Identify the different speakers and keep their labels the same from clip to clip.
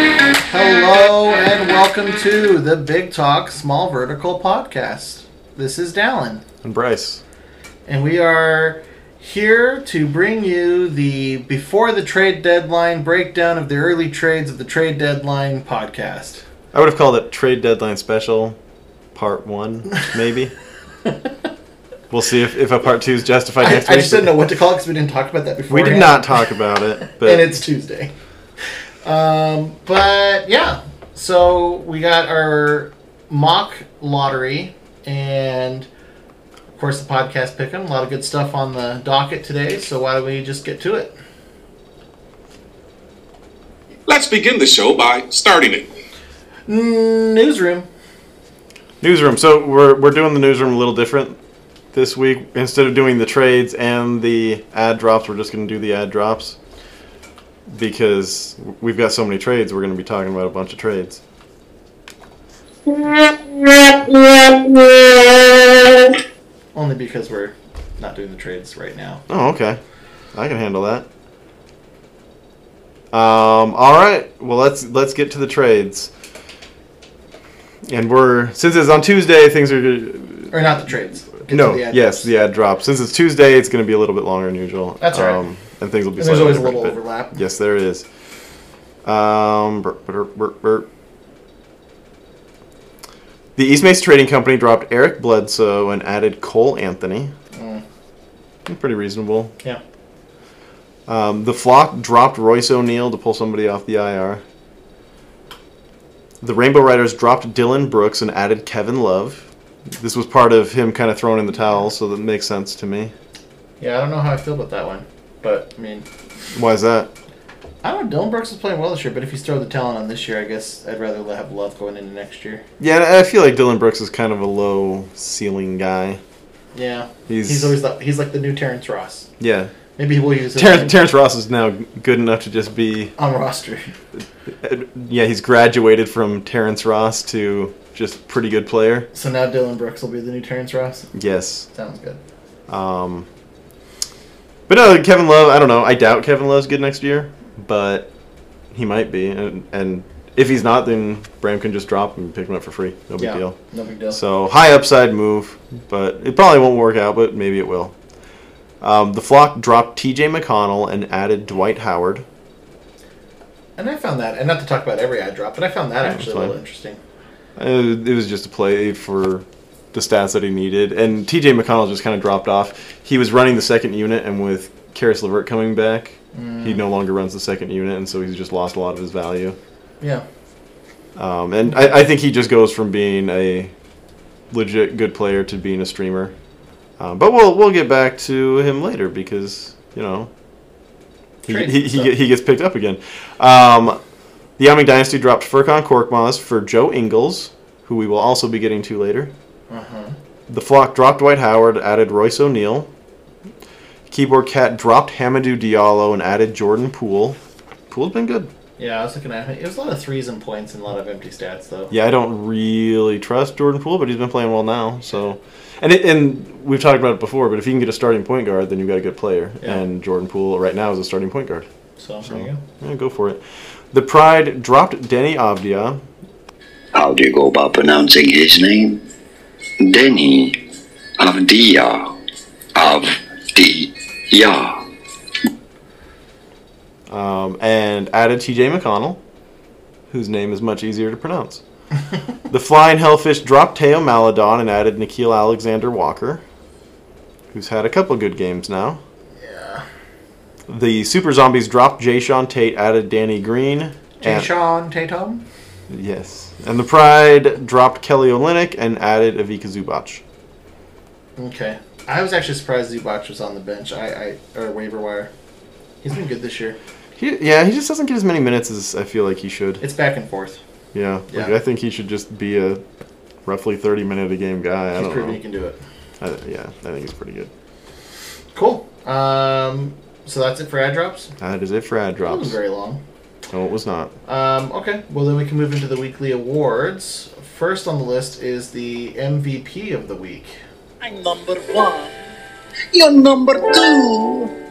Speaker 1: Hello and welcome to the Big Talk Small Vertical Podcast. This is Dallin,
Speaker 2: And Bryce.
Speaker 1: and we are here to bring you the before the trade deadline breakdown of the early trades of the trade deadline podcast.
Speaker 2: I would have called it Trade Deadline Special, Part 1, maybe. we'll see if, if a Part 2 is justified
Speaker 1: I,
Speaker 2: next
Speaker 1: I
Speaker 2: week.
Speaker 1: just didn't know what to call it because we didn't talk about that before.
Speaker 2: We did not talk about it, but
Speaker 1: and it's Tuesday. Um, but yeah, so we got our mock lottery and of course the podcast pick'em. A lot of good stuff on the docket today. So why don't we just get to it?
Speaker 3: Let's begin the show by starting it.
Speaker 1: Mm, Newsroom.
Speaker 2: newsroom. So we're, we're doing the newsroom a little different this week. Instead of doing the trades and the ad drops, we're just going to do the ad drops. Because we've got so many trades, we're going to be talking about a bunch of trades.
Speaker 1: Only because we're not doing the trades right now.
Speaker 2: Oh, okay. I can handle that. Um, all right. Well, let's let's get to the trades. And we're since it's on Tuesday, things are
Speaker 1: Or not the trades. Get
Speaker 2: no.
Speaker 1: the
Speaker 2: yes, the ad drop. Since it's Tuesday, it's going to be a little bit longer than usual.
Speaker 1: That's all right.
Speaker 2: Um, and things will be.
Speaker 1: And there's
Speaker 2: slightly
Speaker 1: always a little overlap.
Speaker 2: Yes, there is. Um, burp, burp, burp. The East Mesa Trading Company dropped Eric Bledsoe and added Cole Anthony.
Speaker 1: Mm,
Speaker 2: Pretty reasonable.
Speaker 1: yeah.
Speaker 2: Um, the Flock dropped Royce O'Neale to pull somebody off the IR. The Rainbow Riders dropped Dillon Brooks and added Kevin Love. This was part of him kind of throwing in the towel, so that makes sense to me.
Speaker 1: Yeah, I don't know how I feel about that one. But I mean
Speaker 2: Why is that?
Speaker 1: I don't know, Dillon Brooks is playing well this year, but if he's throw the talent on this year, I guess I'd rather have love going into next year.
Speaker 2: Yeah, I feel like Dillon Brooks is kind of a low ceiling guy.
Speaker 1: Yeah.
Speaker 2: He's,
Speaker 1: He's always like he's like the new Terrence Ross.
Speaker 2: yeah.
Speaker 1: Maybe he will use him
Speaker 2: Terrence, Terrence Ross is now good enough to just be
Speaker 1: on roster.
Speaker 2: yeah. He's graduated from Terrence Ross to just pretty good player.
Speaker 1: So now Dillon Brooks will be the new Terrence Ross.
Speaker 2: Yes.
Speaker 1: Sounds good.
Speaker 2: Um, but no, Kevin Love. I don't know. I doubt Kevin Love's good next year, but he might be. And, and if he's not, then Bram can just drop him and pick him up for free. No big
Speaker 1: yeah,
Speaker 2: deal.
Speaker 1: no big deal.
Speaker 2: So high upside move, but it probably won't work out. But maybe it will. Um, the flock dropped T.J. McConnell and added Dwight Howard.
Speaker 1: and I found that, and not to talk about every ad drop, but I found that
Speaker 2: Yeah,
Speaker 1: actually a little interesting.
Speaker 2: Uh, it was just a play for the stats that he needed. And TJ McConnell just kind of dropped off. He was running the second unit, and with Caris LeVert coming back, he no longer runs the second unit, and so he's just lost a lot of his value.
Speaker 1: Yeah.
Speaker 2: Um, and I, I think he just goes from being a legit good player to being a streamer. Um, but we'll we'll get back to him later because you know he
Speaker 1: Trade
Speaker 2: he, he, he gets picked up again. Um, the Yao Ming Dynasty dropped Furkan Korkmaz for Joe Ingles, who we will also be getting to later.
Speaker 1: Uh huh.
Speaker 2: The Flock dropped Dwight Howard, added Royce O'Neale. Keyboard Cat dropped Hamidou Diallo and added Jordan Poole. Poole's been good.
Speaker 1: Yeah, I was looking at it. It was a lot of threes and points and a lot of empty stats, though.
Speaker 2: Yeah, I don't really trust Jordan Poole, but he's been playing well now. So, and it, and we've talked about it before, but if you can get a starting point guard, then you've got a good player.
Speaker 1: Yeah.
Speaker 2: And Jordan Poole right now is a starting point guard.
Speaker 1: So,
Speaker 2: So
Speaker 1: go.
Speaker 2: yeah, go for it. The Pride dropped Deni Avdija.
Speaker 4: How do you go about pronouncing his name? Deni Avdija. Avdija.
Speaker 2: um, and added TJ McConnell, whose name is much easier to pronounce. the Flying Hellfish dropped Theo Maledon and added Nickeil Alexander Walker, who's had a couple good games now.
Speaker 1: Yeah.
Speaker 2: The Super Zombies dropped Jae'Sean Tate, added Danny Green.
Speaker 1: Jay Sean Tatum.
Speaker 2: Yes. And the Pride dropped Kelly Olynyk and added Ivica Zubac.
Speaker 1: Okay. I was actually surprised Zubac was on the bench. I, I or waiver wire. He's been good this year.
Speaker 2: He, yeah, he just doesn't get as many minutes as I feel like he should.
Speaker 1: It's back and forth.
Speaker 2: Yeah. Like, I think he should just be a roughly 30 minute a game guy. I don't
Speaker 1: proven
Speaker 2: know.
Speaker 1: he can do it.
Speaker 2: I, yeah, I think he's pretty good.
Speaker 1: Cool. Um, so that's it for ad drops.
Speaker 2: That is it for ad
Speaker 1: That
Speaker 2: drops.
Speaker 1: wasn't very long.
Speaker 2: No, it was not.
Speaker 1: Um, okay. Well, then we can move into the weekly awards first on the list is the MVP of the week.
Speaker 5: I'm number one. You're number two.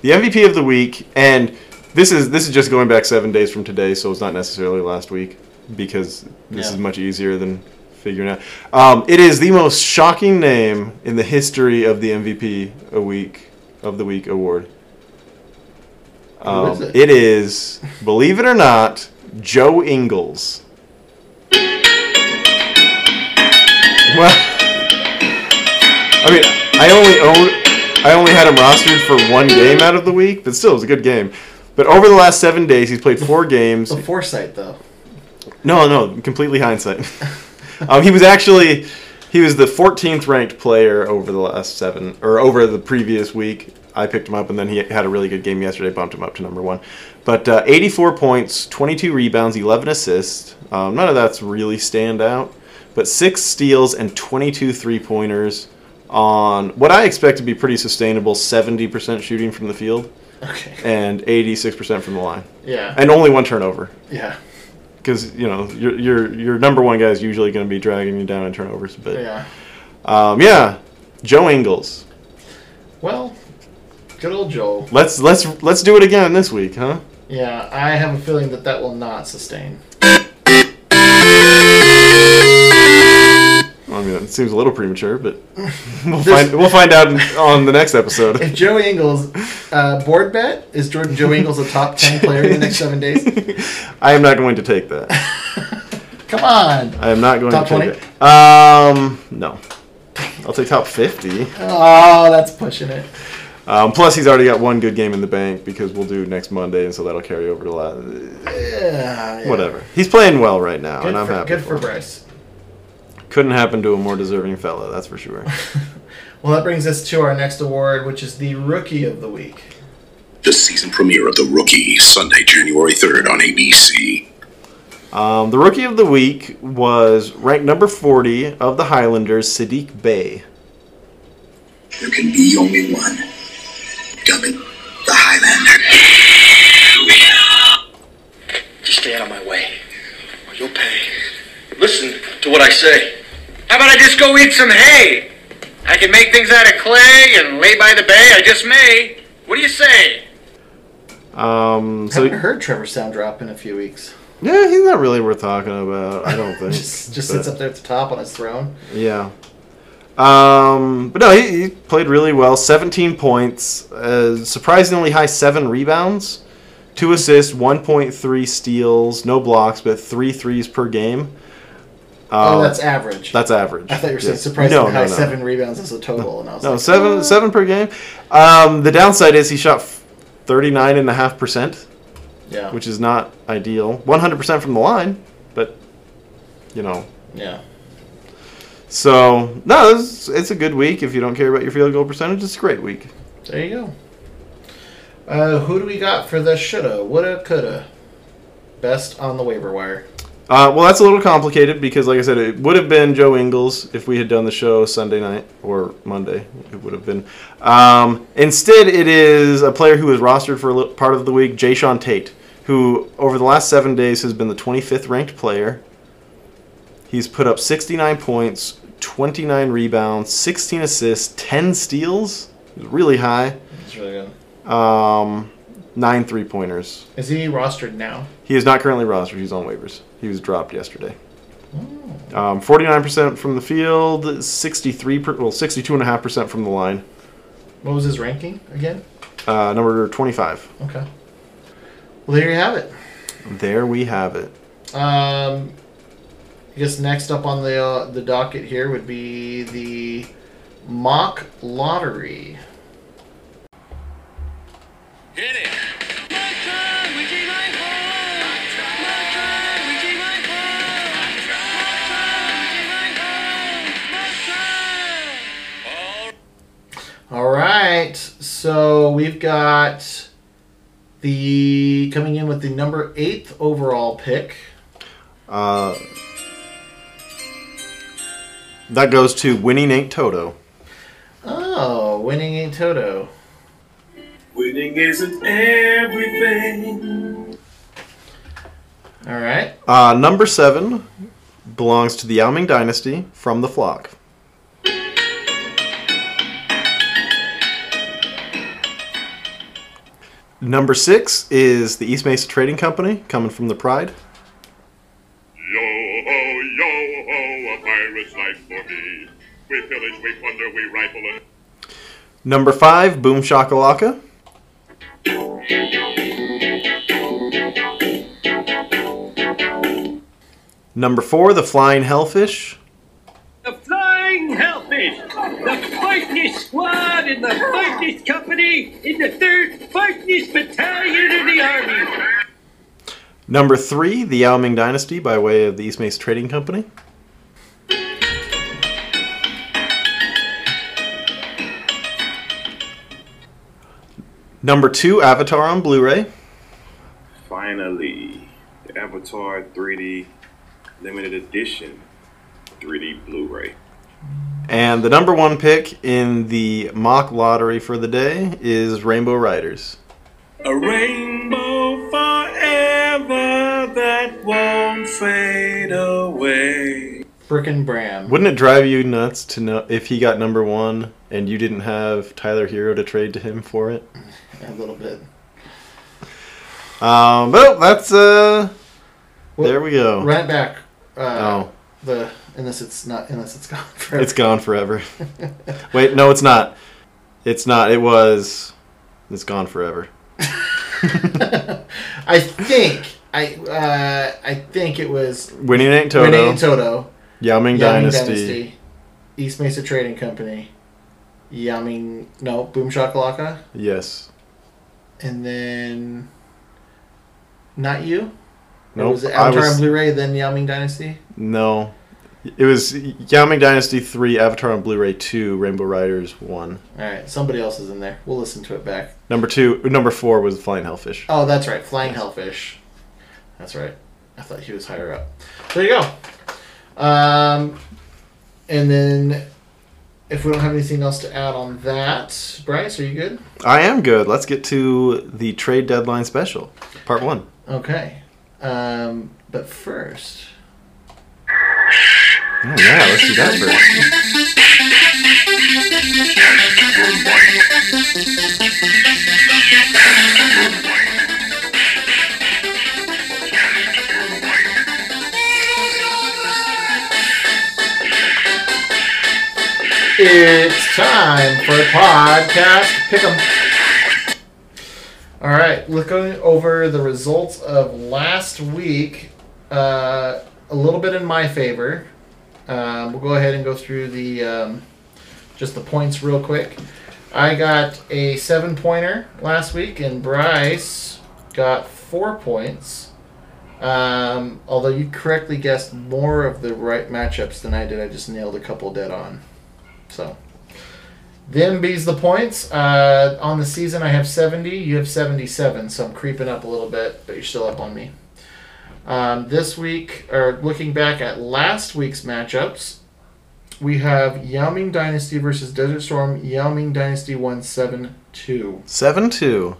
Speaker 2: The MVP of the week, and this is this is just going back seven days from today, so it's not necessarily last week because this
Speaker 1: Yeah.
Speaker 2: is much easier than figuring out. Um, it is the most shocking name in the history of the MVP a week of the week award. Um,
Speaker 1: is it?
Speaker 2: it is, believe it or not, Joe Ingles. Well, I mean, I only own, I only had him rostered for one game out of the week, but still, it was a good game. But over the last seven days, he's played four games.
Speaker 1: The foresight, though.
Speaker 2: No, no, completely hindsight. um, he was actually he was the 14th ranked player over the last seven or over the previous week. I picked him up, and then he had a really good game yesterday. Bumped him up to number one. But uh, 84 points, 22 rebounds, 11 assists. Um, none of that's really stand out, but six steals and 22 three pointers on what I expect to be pretty sustainable 70% shooting from the field
Speaker 1: Okay.
Speaker 2: and 86% from the line,
Speaker 1: Yeah.
Speaker 2: and only one turnover
Speaker 1: Yeah.
Speaker 2: because you know your your your number one guy is usually going to be dragging you down in turnovers. But
Speaker 1: Yeah.
Speaker 2: um, yeah, Joe Ingles.
Speaker 1: Well, good old Joe.
Speaker 2: Let's let's let's do it again this week, huh?
Speaker 1: Yeah, I have a feeling that that will not sustain.
Speaker 2: It seems a little premature, but we'll find we'll find out on the next episode.
Speaker 1: If Joe Ingles, uh, board bet, is Jordan Joe Ingles a top 10 player in the next seven days?
Speaker 2: I am not going to take that.
Speaker 1: Come on.
Speaker 2: I am not going
Speaker 1: Top
Speaker 2: to take it. Um, no. I'll take top fifty.
Speaker 1: Oh, that's pushing it.
Speaker 2: Um, plus, he's already got one good game in the bank because we'll do next Monday, and so that'll carry over to la-
Speaker 1: Yeah, yeah.
Speaker 2: whatever. He's playing well right now,
Speaker 1: Good,
Speaker 2: and I'm
Speaker 1: for,
Speaker 2: happy.
Speaker 1: good
Speaker 2: for
Speaker 1: for. Bryce.
Speaker 2: Couldn't happen to a more deserving fella, that's for sure.
Speaker 1: Well, that brings us to our next award, which is the Rookie of the Week.
Speaker 3: The season premiere of The Rookie, Sunday, January 3rd on ABC.
Speaker 2: Um, the rookie of the week was ranked number 40 of the Highlanders, Saddiq Bey.
Speaker 3: There can be only one. Dub it, the Highlander.
Speaker 6: Just stay out of my way, or you'll pay. Listen to what I say. How about I just go eat some hay? I can make things out of clay and lay by the bay. I just may. What do you say?
Speaker 2: Um, so
Speaker 1: haven't heard Trevor sound drop in a few weeks.
Speaker 2: yeah, he's not really worth talking about. I don't think.
Speaker 1: Just, just
Speaker 2: But-
Speaker 1: sits up there at the top on his throne.
Speaker 2: Yeah. Um, but no, he, he played really well. 17 points, uh, surprisingly high seven rebounds, two assists, 1.3 steals, no blocks, but three threes per game.
Speaker 1: Oh,
Speaker 2: Um,
Speaker 1: that's average.
Speaker 2: that's average.
Speaker 1: I thought you were saying
Speaker 2: Yes.
Speaker 1: surprisingly
Speaker 2: No, no,
Speaker 1: high
Speaker 2: no.
Speaker 1: seven rebounds as a total, and I was
Speaker 2: No,
Speaker 1: like,
Speaker 2: seven seven per game. Um, the downside is he shot 39.5%,
Speaker 1: Yeah,
Speaker 2: which is not ideal. 100% from the line, but, you know.
Speaker 1: yeah.
Speaker 2: So, no, it's, it's a good week. If you don't care about your field goal percentage, it's a great week.
Speaker 1: There you go. Uh, who do we got for the shoulda, woulda, coulda? Best on the waiver wire.
Speaker 2: Uh, well, that's a little complicated because, like I said, it would have been Joe Ingles if we had done the show Sunday night or Monday. It would have been. Um, instead, it is a player who was rostered for a li- part of the week, Jae'Sean Tate, who over the last seven days has been the 25th ranked player. He's put up 69 points, 29 rebounds, 16 assists, 10 steals, really high.
Speaker 1: That's really good.
Speaker 2: Um, nine three pointers.
Speaker 1: Is he rostered now?
Speaker 2: He is not currently rostered. He's on waivers. He was dropped yesterday. Um, 49% from the field, 63 per, well 62.5% from the line.
Speaker 1: What was his ranking again?
Speaker 2: Uh, number 25.
Speaker 1: Okay. Well, there you have it.
Speaker 2: There we have it.
Speaker 1: Um, I guess next up on the uh, the docket here would be the mock lottery. All right, so we've got the coming in with the number eighth overall pick.
Speaker 2: Uh, that goes to winning ain't Toto.
Speaker 1: Oh, winning ain't Toto.
Speaker 7: Winning isn't everything.
Speaker 1: All right.
Speaker 2: Uh, number seven belongs to the Yao Ming dynasty from the flock. Number six is the East Mesa Trading Company, coming from the Pride.
Speaker 8: Yo ho, yo ho, a pirate's life for me. We pillage, we plunder, we rifle and
Speaker 2: Number five, Boom Shakalaka. Number four, the Flying Hellfish.
Speaker 5: The Flying Hellfish, the finest squad in the finest company in the third finest battalion of the army.
Speaker 2: Number three, the Yao Ming Dynasty by way of the East Mesa Trading Company. Number two, Avatar on Blu-ray.
Speaker 9: Finally, the Avatar 3D limited edition 3D Blu-ray.
Speaker 2: And the number one pick in the mock lottery for the day is Rainbow Riders.
Speaker 7: A rainbow forever that won't fade away.
Speaker 1: Frickin' Bram.
Speaker 2: Wouldn't it drive you nuts to know if he got number one and you didn't have Tyler Herro to trade to him for it?
Speaker 1: A little bit.
Speaker 2: Um, but that's uh, there we go.
Speaker 1: Run it back. Uh,
Speaker 2: Oh.
Speaker 1: The unless it's not unless it's gone forever.
Speaker 2: It's gone forever. Wait, no, it's not. It's not. It was. It's gone forever.
Speaker 1: I think I uh, I think it was
Speaker 2: Winning Ain't Toto.
Speaker 1: Winning and Toto.
Speaker 2: Yao Ming
Speaker 1: Yao Ming
Speaker 2: Dynasty.
Speaker 1: East Mesa Trading Company. Yao Ming no Boom Shakalaka,
Speaker 2: Yes.
Speaker 1: and then not you. Or
Speaker 2: Nope.
Speaker 1: was it Avatar
Speaker 2: was-
Speaker 1: on Blu-ray then Yao Ming Dynasty?
Speaker 2: No. It was Yao Ming Dynasty 3, Avatar on Blu-ray 2, Rainbow Riders 1.
Speaker 1: All right, somebody else is in there. We'll listen to it back.
Speaker 2: Number 2, number 4 was Flying Hellfish.
Speaker 1: Oh, that's right, Flying Hellfish. That's right. I thought he was higher up. There you go. Um, and then, if we don't have anything else to add on that, Bryce, are you good?
Speaker 2: I am good. Let's get to the trade deadline special, part 1.
Speaker 1: Okay. Um, but first,
Speaker 2: Oh yeah, let's do that first.
Speaker 1: it's time for podcast pick 'em. All right, looking over the results of last week, uh, a little bit in my favor. Um, we'll go ahead and go through the um, just the points real quick. I got a seven pointer last week, and Bryce got four points. Um, although you correctly guessed more of the right matchups than I did, I just nailed a couple dead on. So, them bees the points. Uh, on the season, I have 70. You have 77. So I'm creeping up a little bit, but you're still up on me. Um, this week, or looking back at last week's matchups, we have Yao Ming Dynasty versus Desert Storm. Yao Ming Dynasty won 7 2.
Speaker 2: 7 2.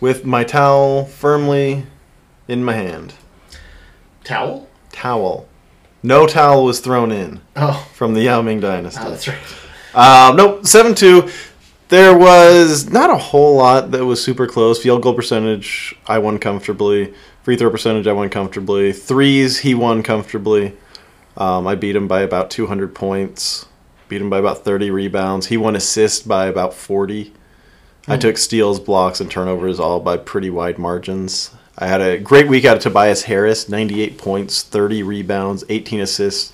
Speaker 2: With my towel firmly in my hand.
Speaker 1: Towel?
Speaker 2: Towel. No towel was thrown in
Speaker 1: Oh,
Speaker 2: from the Yao Ming Dynasty.
Speaker 1: oh that's right.
Speaker 2: Um, nope, 7 2. There was not a whole lot that was super close. Field goal percentage, I won comfortably. Free throw percentage, I won comfortably. Threes, he won comfortably. Um, I beat him by about 200 points. Beat him by about 30 rebounds. He won assists by about 40. I took steals, blocks, and turnovers all by pretty wide margins. I had a great week out of Tobias Harris 98 points, 30 rebounds, 18 assists,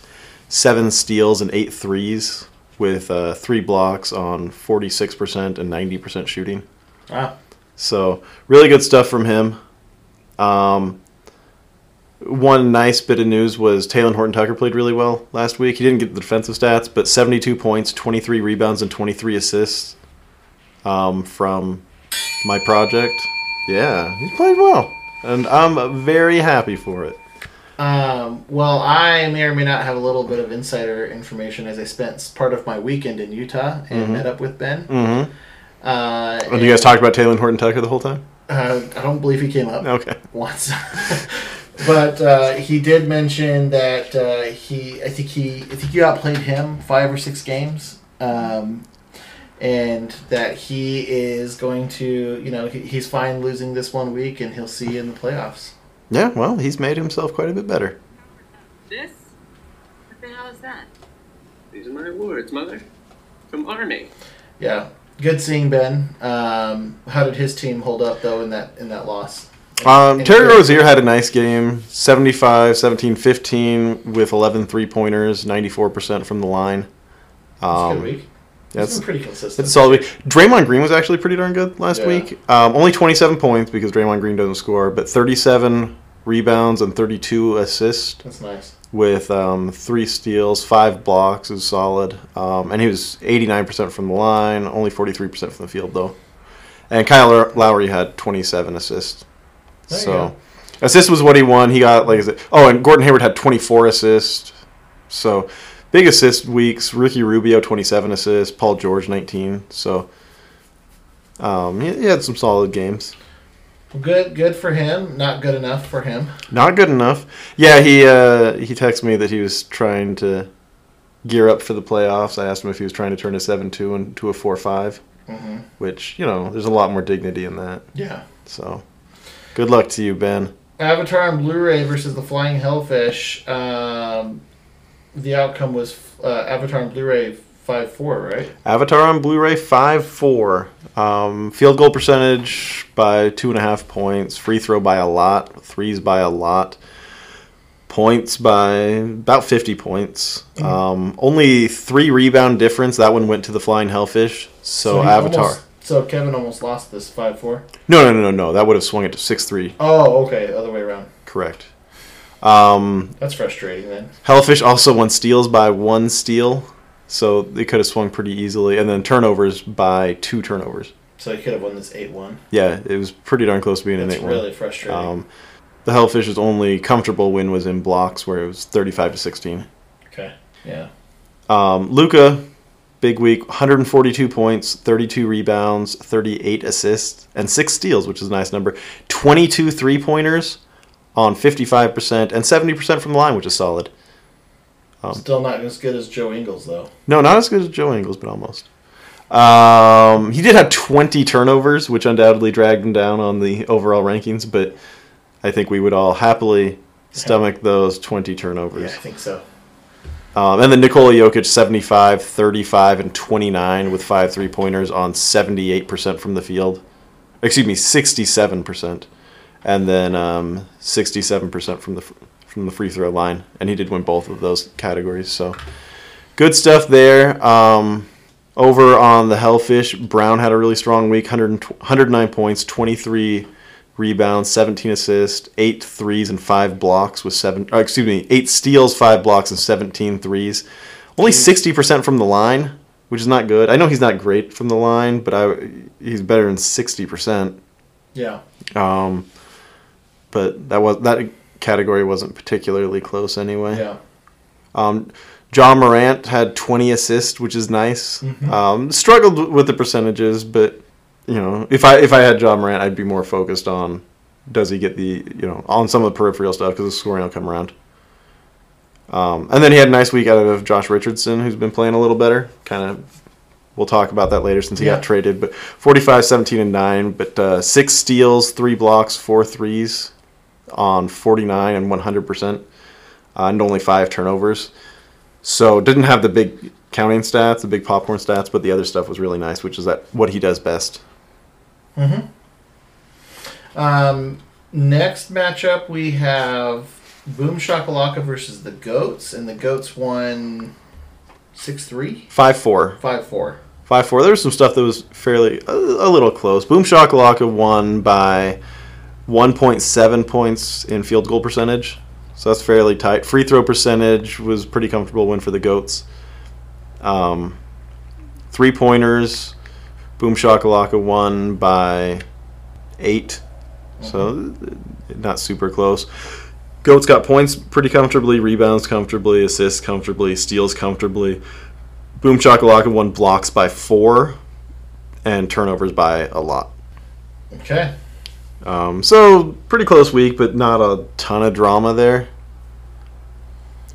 Speaker 2: 7 steals, and 8 threes with uh, 3 blocks on 46% and 90% shooting.
Speaker 1: Wow.
Speaker 2: So, really good stuff from him. Um, one nice bit of news was Talen Horton Tucker played really well last week. He didn't get the defensive stats, but 72 points, 23 rebounds, and 23 assists um, from my project. Yeah, he played well. And I'm very happy for it.
Speaker 1: Um, well, I may or may not have a little bit of insider information as I spent part of my weekend in Utah and met up with Ben.
Speaker 2: Mm-hmm.
Speaker 1: Uh,
Speaker 2: And you guys talked about Talen Horton Tucker the whole time?
Speaker 1: Uh, I don't believe he came up
Speaker 2: Okay.
Speaker 1: once. but uh, he did mention that uh, he, I think he, I think you outplayed him five or six games, um, and that he is going to, you know, he, he's fine losing this one week, and he'll see you in the playoffs.
Speaker 2: Yeah, well, he's made himself quite a bit better.
Speaker 10: This? What the hell is that?
Speaker 11: These are my awards, mother. From Army.
Speaker 1: Yeah, good seeing Ben. Um, how did his team hold up though in that in that loss?
Speaker 2: Um, Terry Rozier had a nice game 75, 17, 15 with 11 three pointers, 94% from the line. Um,
Speaker 1: good week.
Speaker 2: That's
Speaker 1: pretty consistent.
Speaker 2: It's a solid week. Draymond Green was actually pretty darn good last
Speaker 1: Yeah.
Speaker 2: week. Um, only 27 points because Draymond Green doesn't score, but 37 rebounds and 32 assists
Speaker 1: That's nice.
Speaker 2: with um, three steals, five blocks is solid. Um, and he was 89% from the line, only 43% from the field though. And Kyle Lowry had 27 assists.
Speaker 1: There
Speaker 2: so
Speaker 1: go.
Speaker 2: assist was what he won. He got like? Oh, and Gordon Hayward had 24 assists. So big assist weeks. Ricky Rubio 27 assists. Paul George 19. So um, he, he had some solid games.
Speaker 1: Good, good for him. Not good enough for him.
Speaker 2: Not good enough. Yeah, he uh, he texted me that he was trying to gear up for the playoffs. I asked him if he was trying to turn a seven two into a four five,
Speaker 1: Mhm.
Speaker 2: which you know there's a lot more dignity in that.
Speaker 1: Yeah.
Speaker 2: So good luck to you, Ben.
Speaker 1: Avatar on Blu-ray versus the Flying Hellfish. Um, the outcome was uh, Avatar on Blu-ray five four, right?
Speaker 2: Avatar on Blu-ray five four. Um, field goal percentage by two and a half points. Free throw by a lot. Threes by a lot. Points by about fifty points.
Speaker 1: Mhm.
Speaker 2: Um, only three rebound difference. That one went to the Flying Hellfish. So,
Speaker 1: he
Speaker 2: Avatar.
Speaker 1: almost- so Kevin almost lost this five four.
Speaker 2: No, no, no, no, no. That would have swung it to six three.
Speaker 1: Oh, okay, other way around.
Speaker 2: Correct. Um,
Speaker 1: That's frustrating then.
Speaker 2: Hellfish also won steals by one steal, so they could have swung pretty easily, and then turnovers by two turnovers.
Speaker 1: So he could have won this eight one.
Speaker 2: Yeah, it was pretty darn close to being
Speaker 1: That's
Speaker 2: an 8 1.
Speaker 1: really frustrating.
Speaker 2: Um, the Hellfish's only comfortable win was in blocks, where it was thirty-five to sixteen.
Speaker 1: Okay. Yeah.
Speaker 2: Um, Luka, big week, 142 points, 32 rebounds, 38 assists, and six steals, which is a nice number. 22 three pointers on 55%, and 70% from the line, which is solid. Um,
Speaker 1: Still not as good as Joe Ingles though.
Speaker 2: no, not as good as Joe Ingles, but almost. Um, he did have 20 turnovers, which undoubtedly dragged him down on the overall rankings, but I think we would all happily stomach those 20 turnovers.
Speaker 1: Yeah, I think so.
Speaker 2: Um, and then Nikola Jokic, 75, 35, and 29 with five three pointers on 78% from the field. Excuse me, 67%. And then um, 67% from the from the free throw line. And he did win both of those categories. So good stuff there. Um, over on the Hellfish, Brown had a really strong week 100, 109 points, 23 rebounds, 17 assists, 8 threes, and 5 blocks with 7, or excuse me, 8 steals, 5 blocks, and 17 threes. Only 60% from the line, which is not good. I know he's not great from the line, but I, he's better than 60%.
Speaker 1: Yeah.
Speaker 2: Um, but that was that category wasn't particularly close anyway.
Speaker 1: Yeah.
Speaker 2: Um, Ja Morant had 20 assists, which is nice.
Speaker 1: Mhm.
Speaker 2: Um, struggled with the percentages, but you know, if I if I had Ja Morant, I'd be more focused on does he get the you know on some of the peripheral stuff because the scoring will come around. Um, and then he had a nice week out of Josh Richardson, who's been playing a little better. Kind of, we'll talk about that later since he
Speaker 1: Yeah.
Speaker 2: got traded. But 45, 17, and 9. But uh, six steals, three blocks, four threes on 49 and 100%, uh, and only five turnovers. So didn't have the big counting stats, the big popcorn stats, but the other stuff was really nice, which is that what he does best.
Speaker 1: Mm-hmm. Um, next matchup we have Boom Shakalaka versus the Goats, and the Goats won six three.
Speaker 2: Five four.
Speaker 1: Five four.
Speaker 2: Five four. There was some stuff that was fairly a, a little close. Boom Shakalaka won by 1.7 points in field goal percentage, so that's fairly tight. Free throw percentage was pretty comfortable win for the Goats. Um, three pointers. Boom Shakalaka won by eight, so not super close. Goats got points pretty comfortably, rebounds comfortably, assists comfortably, steals comfortably. Boom Shakalaka won blocks by four and turnovers by a lot.
Speaker 1: Okay.
Speaker 2: Um, so pretty close week, but not a ton of drama there.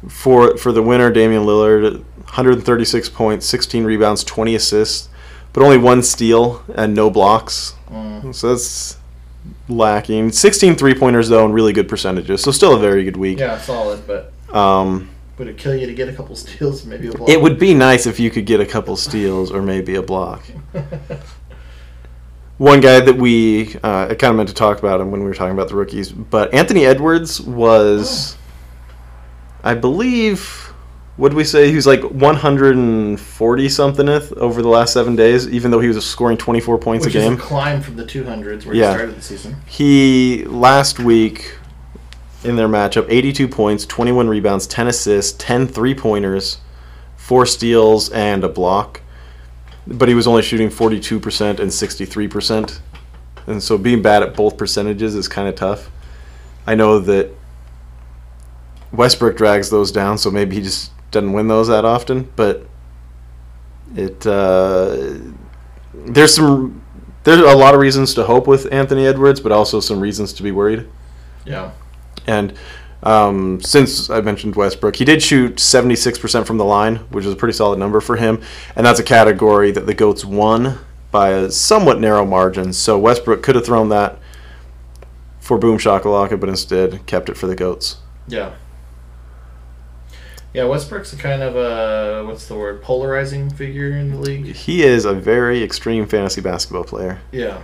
Speaker 2: For for the winner, Damian Lillard, 136 points, 16 rebounds, 20 assists, but only one steal and no blocks.
Speaker 1: Mm.
Speaker 2: So that's lacking. 16 three pointers though, and really good percentages. So still a very good week.
Speaker 1: Yeah, solid, but
Speaker 2: Um,
Speaker 1: would it kill you to get a couple steals, maybe a block?
Speaker 2: it would be nice if you could get a couple steals or maybe a block. One guy that we, uh, I kind of meant to talk about him when we were talking about the rookies, but Anthony Edwards was, I believe, what did we say? He was like 140 something over the last seven days, even though he was scoring 24 points
Speaker 1: Which
Speaker 2: a game.
Speaker 1: is a climb from the 200s where
Speaker 2: Yeah.
Speaker 1: he started the season.
Speaker 2: He last week in their matchup, 82 points, 21 rebounds, 10 assists, 10 three pointers, four steals, and a block. But he was only shooting 42% and 63%. And so being bad at both percentages is kind of tough. I know that Westbrook drags those down, so maybe he just doesn't win those that often. But it uh, there's some there's a lot of reasons to hope with Anthony Edwards, but also some reasons to be worried.
Speaker 1: Yeah.
Speaker 2: And um, since I mentioned Westbrook, he did shoot 76% from the line, which is a pretty solid number for him. And that's a category that the GOATs won by a somewhat narrow margin. So Westbrook could have thrown that for Boom Shakalaka, but instead kept it for the GOATs.
Speaker 1: Yeah. Yeah, Westbrook's a kind of a what's the word polarizing figure in the league.
Speaker 2: He is a very extreme fantasy basketball player.
Speaker 1: Yeah.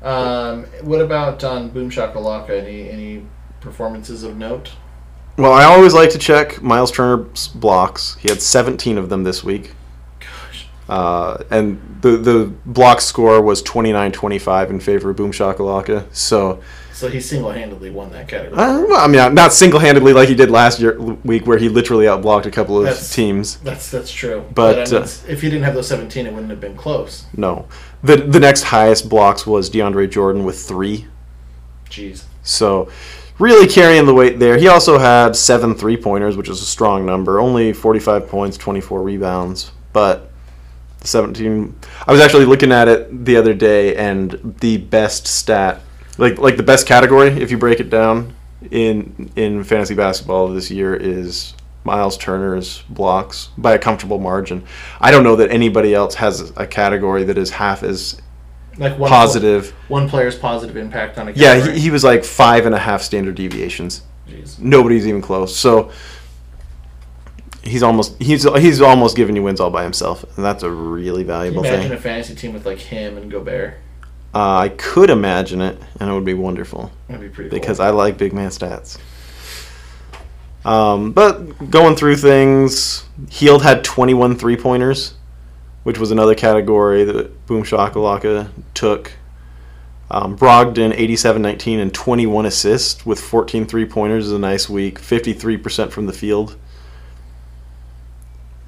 Speaker 1: Um, what about on Boom Shakalaka? Any any performances of note?
Speaker 2: Well, I always like to check Miles Turner's blocks. He had 17 of them this week.
Speaker 1: Gosh.
Speaker 2: Uh, and the the block score was 29-25 in favor of Boom Shakalaka. So,
Speaker 1: So he single handedly won that category.
Speaker 2: uh, well, I mean, not single-handedly like he did last year week, where he literally outblocked a couple of
Speaker 1: That's-
Speaker 2: teams.
Speaker 1: That's that's true.
Speaker 2: But,
Speaker 1: I mean,
Speaker 2: uh,
Speaker 1: if he didn't have those seventeen, it wouldn't have been close.
Speaker 2: No, the the next highest blocks was DeAndre Jordan with three.
Speaker 1: Jeez.
Speaker 2: So, really carrying the weight there. He also had seven three pointers, which is a strong number. Only 45 points, 24 rebounds. But the 17. I was actually looking at it the other day, and the best stat, like like the best category, if you break it down in in fantasy basketball this year, is Miles Turner's blocks by a comfortable margin. I don't know that anybody else has a category that is half as
Speaker 1: Like one
Speaker 2: positive.
Speaker 1: one player's positive impact on a
Speaker 2: game.
Speaker 1: Yeah,
Speaker 2: he, he was like five and a half standard deviations.
Speaker 1: Jeez.
Speaker 2: Nobody's even close. So he's almost he's he's almost giving you wins all by himself, and that's a really
Speaker 1: Can you
Speaker 2: valuable
Speaker 1: imagine
Speaker 2: thing.
Speaker 1: a fantasy team with like him and Gobert?
Speaker 2: Uh, I could imagine it, and it would be wonderful
Speaker 1: That'd be pretty cool.
Speaker 2: because I like big man stats. Um, but going through things, Hield had 21 three pointers, which was another category that Boom Shakalaka took. Um, Brogdon 87 19 and 21 assists with 14 three pointers is a nice week. 53% from the field.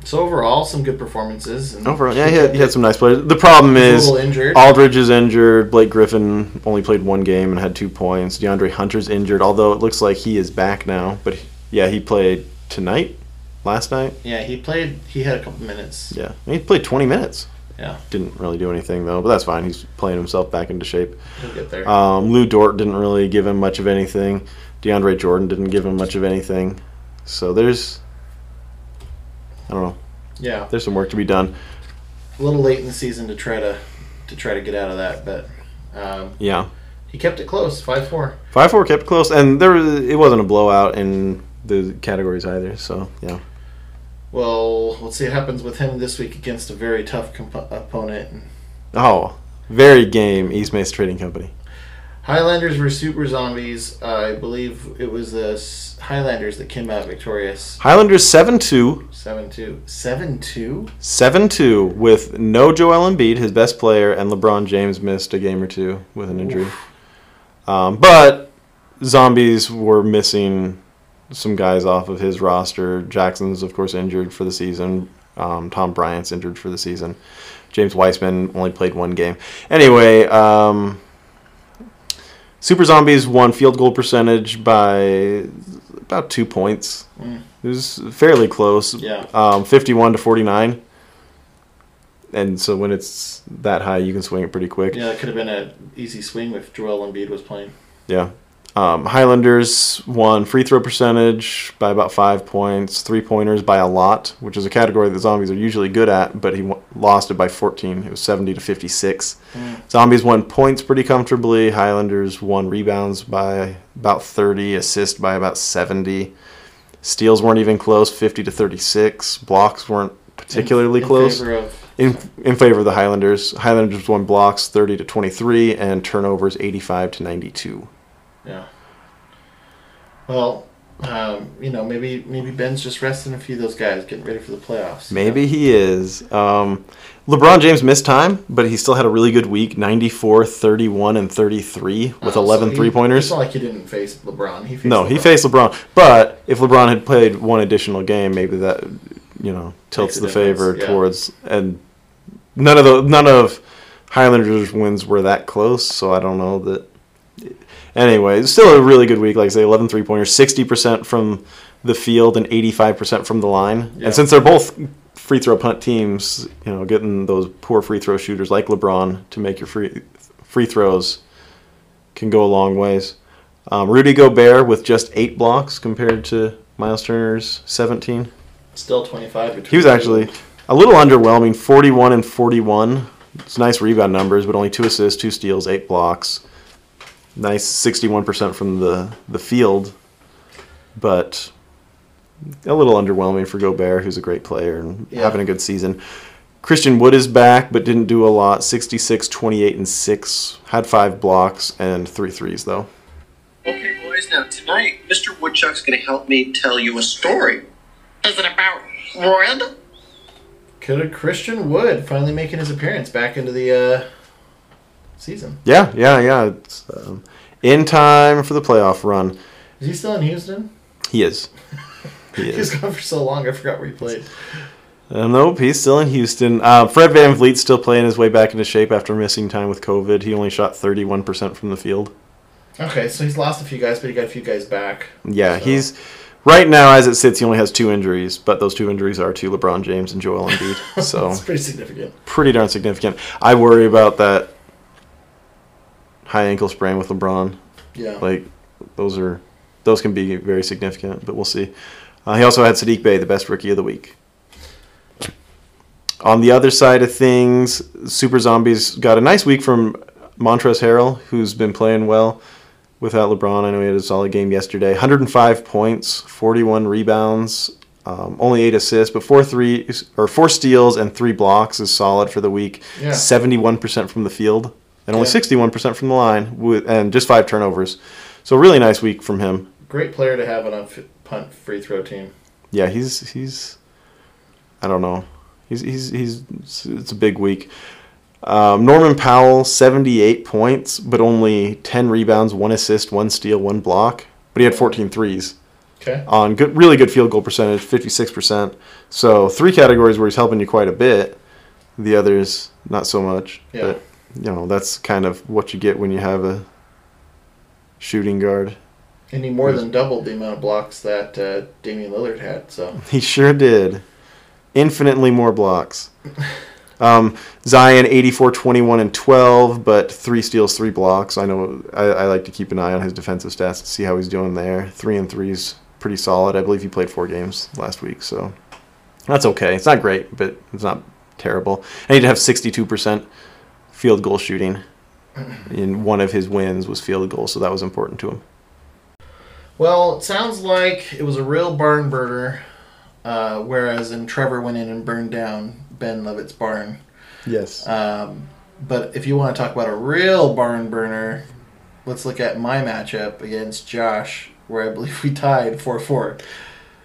Speaker 1: So overall, some good performances. And
Speaker 2: Overall, yeah, he had, he had some nice players. The problem is. Aldridge is injured. Blake Griffin only played one game and had two points. DeAndre Hunter's injured, although it looks like he is back now. But yeah, he played tonight, last night.
Speaker 1: Yeah, he played. He had a couple minutes.
Speaker 2: Yeah, he played 20 minutes.
Speaker 1: Yeah,
Speaker 2: Didn't really do anything though, but that's fine. He's playing himself back into shape.
Speaker 1: he'll get there.
Speaker 2: Um, Lu Dort didn't really give him much of anything. DeAndre Jordan didn't give him much of anything. So there's, I don't know,
Speaker 1: yeah,
Speaker 2: there's some work to be done.
Speaker 1: a little late in the season to try to to try to get out of that, but um,
Speaker 2: Yeah.
Speaker 1: he kept it close, five four.
Speaker 2: Five four kept it close, and there was, it wasn't a blowout in the categories either. So yeah,
Speaker 1: Well, let's see what happens with him this week against a very tough comp- opponent.
Speaker 2: oh, very game East Mesa Trading Company.
Speaker 1: Highlanders were Super Zombies. Uh, I believe it was the Highlanders that came out victorious.
Speaker 2: Highlanders 7-2,
Speaker 1: 7-2. 7-2?
Speaker 2: 7-2 with no Joel Embiid, his best player, and LeBron James missed a game or two with an injury. Um, but Zombies were missing some guys off of his roster. Jackson's of course injured for the season. Um, Tom Bryant's injured for the season. James Wiseman only played one game. Anyway, um, Super Zombies won field goal percentage by about two points.
Speaker 1: Mm.
Speaker 2: It was fairly close.
Speaker 1: Yeah.
Speaker 2: Um, 51 to 49. and so when it's that high, you can swing it pretty quick.
Speaker 1: Yeah, it could have been an easy swing if Joel Embiid was playing.
Speaker 2: Yeah. Um, Highlanders won free throw percentage by about five points, three pointers by a lot, which is a category that zombies are usually good at, but he w- lost it by 14. It was 70 to 56.
Speaker 1: Mm.
Speaker 2: Zombies won points pretty comfortably. Highlanders won rebounds by about 30, assists by about 70. Steals weren't even close, 50 to 36. Blocks weren't particularly
Speaker 1: in
Speaker 2: close.
Speaker 1: favor of-
Speaker 2: in, in favor of the Highlanders. Highlanders won blocks 30 to 23 and turnovers 85 to 92.
Speaker 1: Yeah. Well, um, you know, maybe maybe Ben's just resting a few of those guys, getting ready for the playoffs.
Speaker 2: Maybe he is. Um, LeBron James missed time, but he still had a really good week 94, 31, and 33 with
Speaker 1: Oh,
Speaker 2: 11
Speaker 1: so he-
Speaker 2: three pointers.
Speaker 1: It's not like he didn't face LeBron. He faced
Speaker 2: No, he faced LeBron. But if LeBron had played one additional game, maybe that you know tilts
Speaker 1: Makes
Speaker 2: the favor
Speaker 1: yeah.
Speaker 2: towards. And none of the none of Highlanders wins were that close, so I don't know that. Anyway, it's still a really good week. Like I say, 11 three pointers, 60% from the field and 85% from the line.
Speaker 1: Yeah.
Speaker 2: And since they're both free throw punt teams, you know, getting those poor free throw shooters like LeBron to make your free free throws can go a long ways. Um, Rudy Gobert with just eight blocks compared to Miles Turner's 17.
Speaker 1: Still 25 between.
Speaker 2: He was actually a little underwhelming, 41 and 41. It's nice rebound numbers, but only two assists, two steals, eight blocks. Nice 61% from the, the field, but a little underwhelming for Gobert, who's a great player and
Speaker 1: Yeah.
Speaker 2: having a good season. Christian Wood is back, but didn't do a lot. 66, 28, and 6. Had five blocks and three threes, though.
Speaker 12: Okay, boys, now tonight, Mr. Woodchuck's gonna help me tell you a story. Is it about Red?
Speaker 1: Could have Christian Wood finally making his appearance back into the uh, season.
Speaker 2: Yeah, yeah, yeah. It's um, in time for the playoff run.
Speaker 1: Is he still in Houston?
Speaker 2: He is. He is.
Speaker 1: gone for so long, I forgot where he played.
Speaker 2: Uh, nope, he's still in Houston. Uh, Fred Van Vleet's still playing his way back into shape after missing time with COVID. He only shot 31% from the field.
Speaker 1: Okay, so he's lost a few guys, but he got a few guys back.
Speaker 2: Yeah, he's right now as it sits, he only has two injuries, but those two injuries are to LeBron James and Joel Embiid. So
Speaker 1: It's pretty significant.
Speaker 2: pretty darn significant. I worry about that high ankle sprain with LeBron.
Speaker 1: Yeah.
Speaker 2: Like those are those can be very significant, but we'll see. Uh, he also had Saddiq Bey, the best rookie of the week. On the other side of things, Super Zombies got a nice week from Montrezl Harrell, who's been playing well without LeBron. I know he had a solid game yesterday. 105 points, 41 rebounds, um, only eight assists, but four three or four steals and three blocks is solid for the week.
Speaker 1: Yeah.
Speaker 2: 71% from the field and only
Speaker 1: Yeah.
Speaker 2: 61% from the line, with, and just five turnovers. So really nice week from him.
Speaker 1: Great player to have on a f- punt free throw team.
Speaker 2: Yeah, he's he's I don't know. He's he's he's it's a big week. Um, Norman Powell, 78 points, but only 10 rebounds, one assist, one steal, one block. But he had 14 threes.
Speaker 1: Okay.
Speaker 2: On good, really good field goal percentage, 56%. So three categories where he's helping you quite a bit. The others, not so much.
Speaker 1: Yeah.
Speaker 2: But, you know, that's kind of what you get when you have a shooting guard.
Speaker 1: And he more than doubled the amount of blocks that uh, Damian Lillard had. So
Speaker 2: He sure did. Infinitely more blocks. Um, Zion, 84, 21, and 12, but three steals, three blocks. I know I, I like to keep an eye on his defensive stats to see how he's doing there. Three and threes, pretty solid. I believe he played four games last week, so that's okay. It's not great, but it's not terrible. I need to have 62% field goal shooting. And one of his wins was field goal, so that was important to him.
Speaker 1: Well, it sounds like it was a real barn burner, uh, whereas in Trevor went in and burned down Ben Levitt's barn.
Speaker 2: Yes.
Speaker 1: Um, but if you want to talk about a real barn burner, let's look at my matchup against Josh, where I believe we tied 4 4.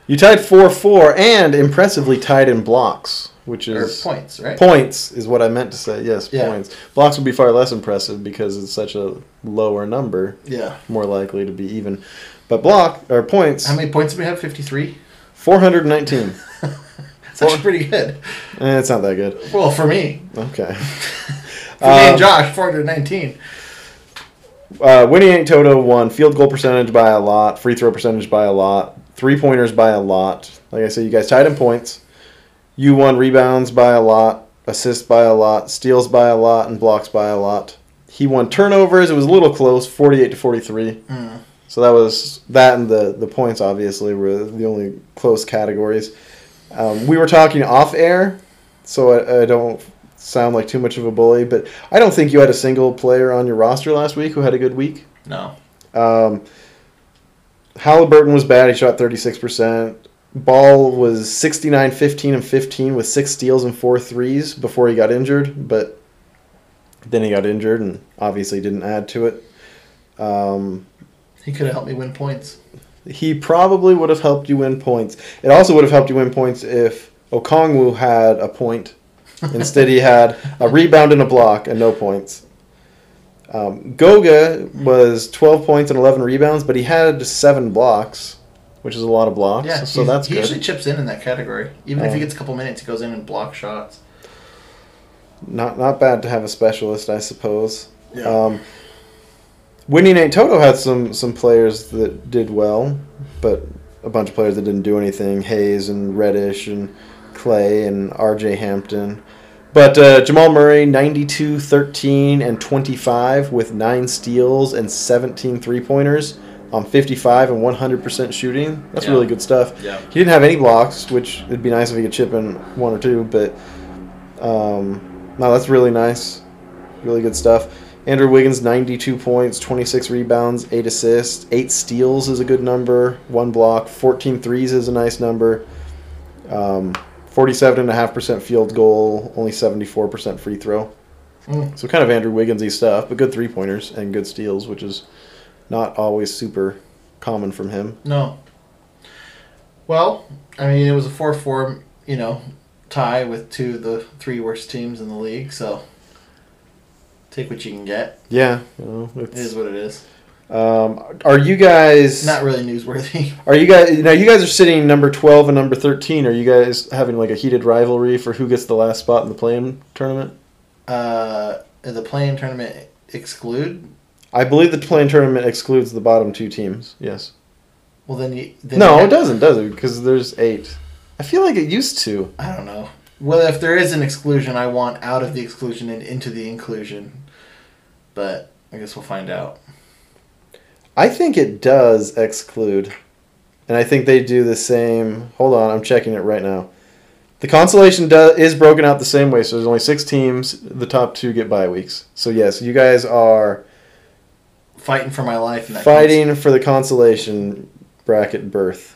Speaker 2: You tied 4 4 and impressively tied in blocks, which
Speaker 1: Or
Speaker 2: is.
Speaker 1: points, right?
Speaker 2: Points is what I meant to say. Yes,
Speaker 1: Yeah.
Speaker 2: points. Blocks would be far less impressive because it's such a lower number.
Speaker 1: Yeah.
Speaker 2: More likely to be even. But block, or points.
Speaker 1: How many points did we have? 53?
Speaker 2: 419.
Speaker 1: That's actually pretty good.
Speaker 2: Eh, it's not that good.
Speaker 1: Well, for me.
Speaker 2: Okay.
Speaker 1: For me and
Speaker 2: Um,
Speaker 1: Josh, 419.
Speaker 2: Uh, Winnie Ain't Toto won field goal percentage by a lot, free throw percentage by a lot, three pointers by a lot. Like I said, you guys tied in points. You won rebounds by a lot, assists by a lot, steals by a lot, and blocks by a lot. He won turnovers. It was a little close, 48 to 43.
Speaker 1: Mm.
Speaker 2: So that was that, and the the points obviously were the only close categories. Um, we were talking off air, so I, I don't sound like too much of a bully, but I don't think you had a single player on your roster last week who had a good week.
Speaker 1: No.
Speaker 2: Um, Halliburton was bad. He shot 36%. Ball was 69, 15, and 15 with six steals and four threes before he got injured, but then he got injured and obviously didn't add to it. Um,
Speaker 1: He could have helped me win points.
Speaker 2: he probably would have helped you win points. It also would have helped you win points if Okongwu had a point. Instead, he had a rebound and a block and no points. Um, Goga was 12 points and 11 rebounds, but he had seven blocks, which is a lot of blocks.
Speaker 1: Yeah,
Speaker 2: so that's
Speaker 1: he
Speaker 2: good.
Speaker 1: usually chips in in that category. Even if he
Speaker 2: Um,
Speaker 1: gets a couple minutes, he goes in and blocks shots.
Speaker 2: Not not bad to have a specialist, I suppose.
Speaker 1: Yeah.
Speaker 2: Um, Winning Nate Toto had some some players that did well, but a bunch of players that didn't do anything. Hayes and Reddish and Clay and R.J. Hampton. But uh, Jamal Murray, 92, 13, and 25 with 9 steals and 17 three pointers on 55 and 100% shooting. That's
Speaker 1: Yeah.
Speaker 2: really good stuff.
Speaker 1: Yeah.
Speaker 2: He didn't have any blocks, which it'd be nice if he could chip in one or two, but um, no, that's really nice. Really good stuff. Andrew Wiggins, 92 points, 26 rebounds, 8 assists, 8 steals is a good number, 1 block, 14 threes is a nice number. Um, 47.5% field goal, only 74% free throw.
Speaker 1: Mm.
Speaker 2: So kind of Andrew Wiggins-y stuff, but good three pointers and good steals, which is not always super common from him.
Speaker 1: No. Well, I mean, it was a 4 4, you know, tie with two of the three worst teams in the league, so take what you can get.
Speaker 2: Yeah, you know, it's,
Speaker 1: is what it is.
Speaker 2: Um, are you guys
Speaker 1: Not really newsworthy.
Speaker 2: Are you guys now? You guys are sitting number twelve and number thirteen. Are you guys having like a heated rivalry for who gets the last spot in the play-in tournament?
Speaker 1: Uh, the play-in tournament exclude?
Speaker 2: I believe the play-in tournament excludes the bottom two teams. Yes.
Speaker 1: Well, then you. Then
Speaker 2: no,
Speaker 1: you
Speaker 2: it doesn't, does it? Because there's eight. I feel like it used to.
Speaker 1: I don't know. Well, if there is an exclusion, I want out of the exclusion and into the inclusion. But I guess we'll find out.
Speaker 2: I think it does exclude, and I think they do the same. Hold on, I'm checking it right now. The consolation do, is broken out the same way, so there's only six teams. The top two get bye weeks. So yes, you guys are
Speaker 1: Fighting for my life. In that
Speaker 2: fighting for the consolation bracket berth.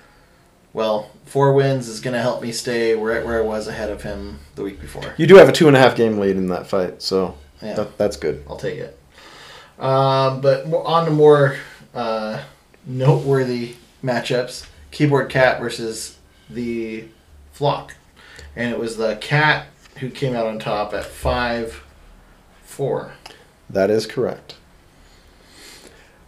Speaker 1: Well, four wins is going to help me stay right where I was ahead of him the week before.
Speaker 2: You do have a two and a half game lead in that fight, so
Speaker 1: Yeah.
Speaker 2: that, that's good.
Speaker 1: I'll take it. Um, but on to more uh, noteworthy matchups: Keyboard Cat versus the Flock, and it was the Cat who came out on top at five four.
Speaker 2: That is correct.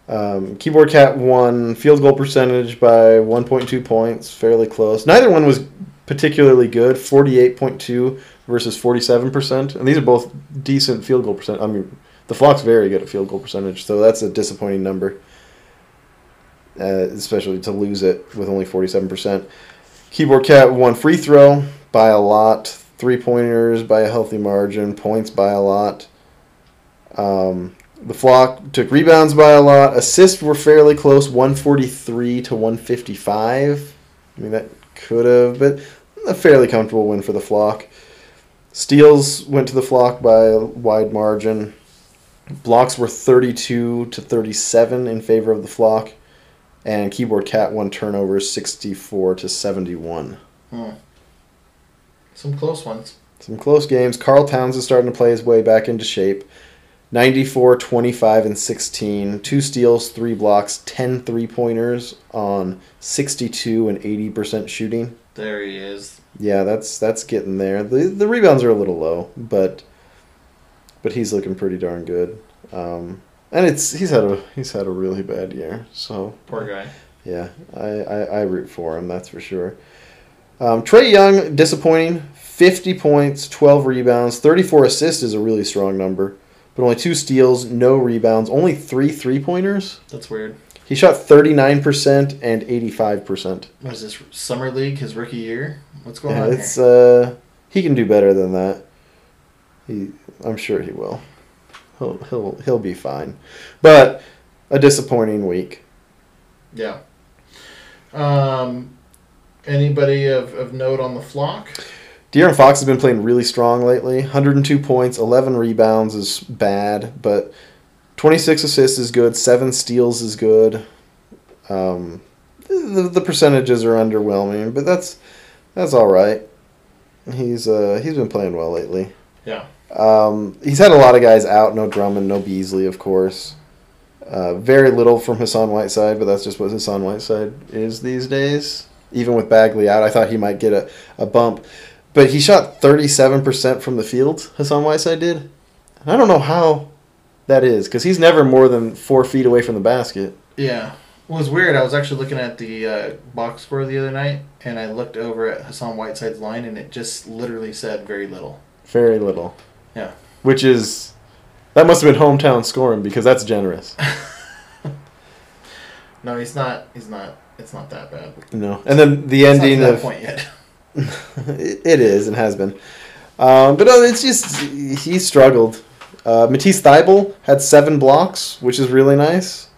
Speaker 2: Um, Keyboard Cat won field goal percentage by 1.2 points, fairly close. Neither one was particularly good, 48.2 versus 47%. And these are both decent field goal percent. I mean, the Flock's very good at field goal percentage, so that's a disappointing number, uh, especially to lose it with only 47%. Keyboard Cat won free throw by a lot, three pointers by a healthy margin, points by a lot. Um, the flock took rebounds by a lot. Assists were fairly close, 143 to 155. I mean, that could have, but a fairly comfortable win for the flock. Steals went to the flock by a wide margin. Blocks were 32 to 37 in favor of the flock. And Keyboard Cat won turnovers 64 to 71.
Speaker 1: Hmm. Some close ones.
Speaker 2: Some close games. Karl Towns is starting to play his way back into shape. 94, 25, and 16. Two steals, three blocks, 10 three pointers on 62 and 80% shooting.
Speaker 1: There he is.
Speaker 2: Yeah, that's that's getting there. The the rebounds are a little low, but but he's looking pretty darn good. Um, and it's he's had a he's had a really bad year. So
Speaker 1: Poor guy.
Speaker 2: yeah, I, I, I root for him, that's for sure. Um, Trae Young, disappointing. 50 points, 12 rebounds, 34 assists is a really strong number, but only two steals, no rebounds, only three three pointers.
Speaker 1: That's weird.
Speaker 2: He shot 39% and 85%.
Speaker 1: What is this summer league? His rookie year? What's going
Speaker 2: Yeah,
Speaker 1: on
Speaker 2: it's
Speaker 1: here?
Speaker 2: uh he can do better than that. He, I'm sure he will. He'll he'll he'll be fine, but a disappointing week.
Speaker 1: Yeah. Um, anybody of, of note on the flock?
Speaker 2: De'Aaron Fox has been playing really strong lately. 102 points, 11 rebounds is bad, but 26 assists is good. Seven steals is good. Um, the, the percentages are underwhelming, but that's that's all right. He's uh he's been playing well lately.
Speaker 1: Yeah.
Speaker 2: Um, he's had a lot of guys out. No Drummond, no Beasley, of course. Uh, very little from Hassan Whiteside, but that's just what Hassan Whiteside is these days. Even with Bagley out, I thought he might get a, a bump. But he shot 37% from the field, Hassan Whiteside did. And I don't know how that is, because he's never more than four feet away from the basket.
Speaker 1: Yeah. It was weird. I was actually looking at the uh, box score the other night, and I looked over at Hassan Whiteside's line, and it just literally said very little.
Speaker 2: Very little.
Speaker 1: Yeah.
Speaker 2: Which is, that must have been hometown scoring, because that's generous.
Speaker 1: No, he's not. He's not. It's not that bad.
Speaker 2: No. And then the
Speaker 1: It's
Speaker 2: ending
Speaker 1: that
Speaker 2: of.
Speaker 1: point yet.
Speaker 2: it is and has been. Um, but no, it's just he struggled. Uh, Matisse Thybulle had seven blocks, which is really nice.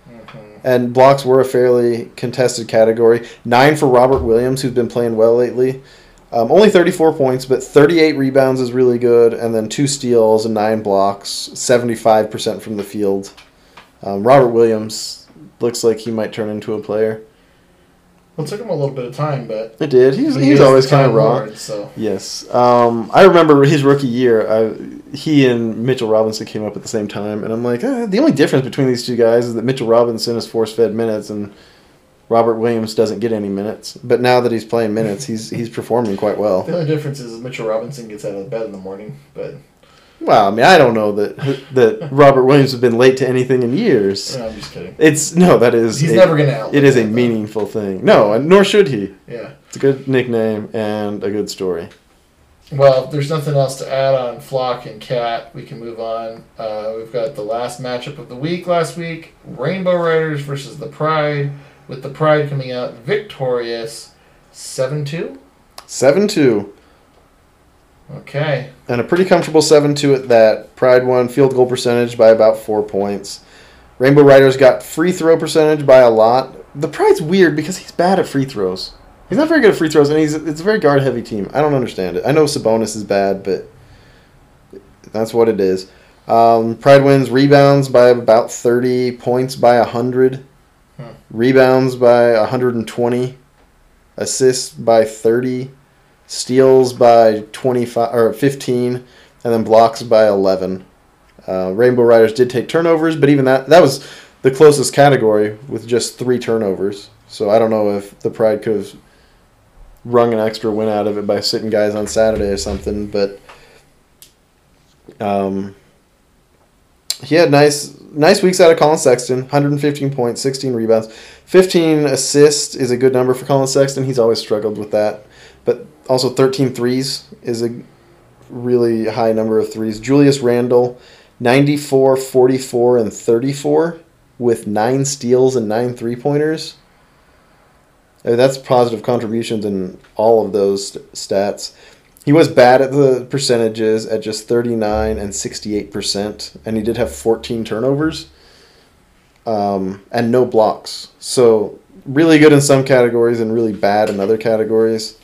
Speaker 2: And blocks were a fairly contested category. Nine for Robert Williams, who's been playing well lately. Um, only 34 points, but 38 rebounds is really good. And then two steals and nine blocks, 75% from the field. Um, Robert Williams looks like he might turn into a player.
Speaker 1: Well, it took him a little bit of time, but
Speaker 2: It did. He was,
Speaker 1: He
Speaker 2: he was
Speaker 1: is
Speaker 2: always kind of raw.
Speaker 1: Lord, so.
Speaker 2: Yes. Um, I remember his rookie year. I, he and Mitchell Robinson came up at the same time, and I'm like, eh, the only difference between these two guys is that Mitchell Robinson is force fed minutes, and Robert Williams doesn't get any minutes. But now that he's playing minutes, he's he's performing quite well.
Speaker 1: the only difference is Mitchell Robinson gets out of bed in the morning. But
Speaker 2: Well, I mean, I don't know that that Robert Williams has been late to anything in years.
Speaker 1: No, I'm just kidding.
Speaker 2: It's no, that is
Speaker 1: he's
Speaker 2: a,
Speaker 1: never gonna.
Speaker 2: It is a meaningful thing. No, and nor should he.
Speaker 1: Yeah.
Speaker 2: it's a good nickname and a good story.
Speaker 1: well, if there's nothing else to add on Flock and Cat, we can move on. Uh, we've got the last matchup of the week last week: Rainbow Riders versus the Pride. With the Pride coming out victorious, seven two.
Speaker 2: Seven two.
Speaker 1: Okay.
Speaker 2: and a pretty comfortable 7-2 at that. Pride won field goal percentage by about four points. Rainbow Riders got free throw percentage by a lot. The Pride's weird because he's bad at free throws. He's not very good at free throws, and he's it's a very guard heavy team. I don't understand it. I know Sabonis is bad, but that's what it is. Um, Pride wins rebounds by about 30, points by 100, rebounds by 120, assists by 30, steals by 25 or 15 and then blocks by 11 uh, rainbow riders did take turnovers but even that that was the closest category with just three turnovers. So i don't know if the pride could have wrung an extra win out of it by sitting guys on saturday or something but um, he had nice nice weeks out of Collin Sexton, 115 points, 16 rebounds, 15 assists is a good number for Collin Sexton. He's always struggled with that, but also 13 threes is a really high number of threes. Julius Randle, 94, 44, and 34 with nine steals and nine three pointers. That's positive contributions in all of those st- stats. He was bad at the percentages at just 39 and 68%, and he did have 14 turnovers um, and no blocks. So, really good in some categories and really bad in other categories.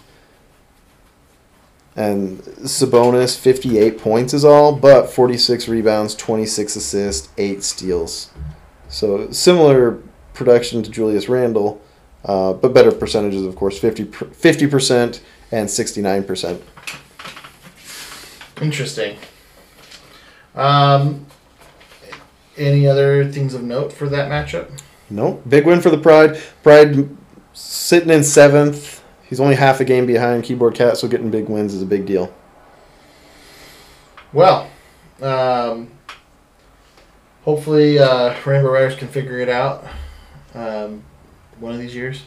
Speaker 2: And Sabonis, 58 points is all, but 46 rebounds, 26 assists, 8 steals. So, similar production to Julius Randle, uh, but better percentages, of course 50, 50% and 69%.
Speaker 1: Interesting. Um, any other things of note for that matchup?
Speaker 2: Nope. Big win for the Pride. Pride sitting in seventh. He's only half a game behind Keyboard Cat, so getting big wins is a big deal.
Speaker 1: Well, um, hopefully uh, Rainbow Riders can figure it out um, one of these years.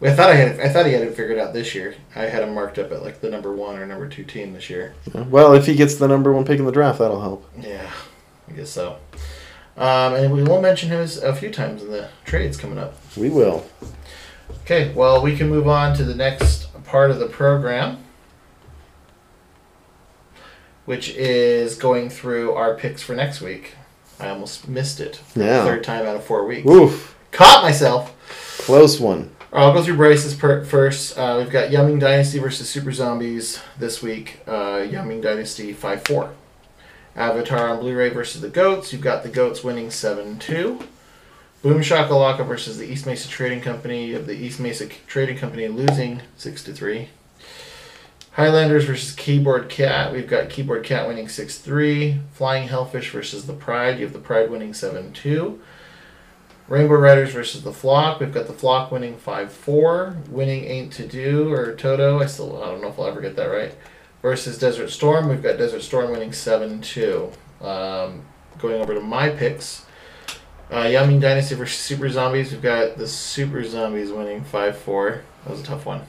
Speaker 1: I thought I had. I thought he had it figured out this year. I had him marked up at like the number one or number two team this year.
Speaker 2: Well, if he gets the number one pick in the draft, that'll help.
Speaker 1: Yeah, I guess so. Um, and we will mention him a few times in the trades coming up.
Speaker 2: We will.
Speaker 1: Okay, well, we can move on to the next part of the program. which is going through our picks for next week. I almost missed it.
Speaker 2: Yeah.
Speaker 1: Third time out of four weeks.
Speaker 2: Oof.
Speaker 1: Caught myself.
Speaker 2: Close one.
Speaker 1: Right, I'll go through Bryce's per- first. Uh, we've got Yao Ming Dynasty versus Super Zombies this week. Uh, Yao Ming Dynasty 5 4. Avatar on Blu ray versus the Goats. You've got the Goats winning 7 2. Boom Shakalaka versus the East Mesa Trading Company. Have the East Mesa Trading Company losing 6 to 3. Highlanders versus Keyboard Cat. We've got Keyboard Cat winning 6 3. Flying Hellfish versus the Pride. You have the Pride winning 7 2. Rainbow Riders versus the Flock. We've got the Flock winning 5 4. Winning Ain't To Do or Toto. I still I don't know if I'll ever get that right. Versus Desert Storm. We've got Desert Storm winning 7 2. Um, going over to my picks. Uh, Yummy Dynasty versus Super Zombies. We've got the Super Zombies winning 5 4. That was a tough one.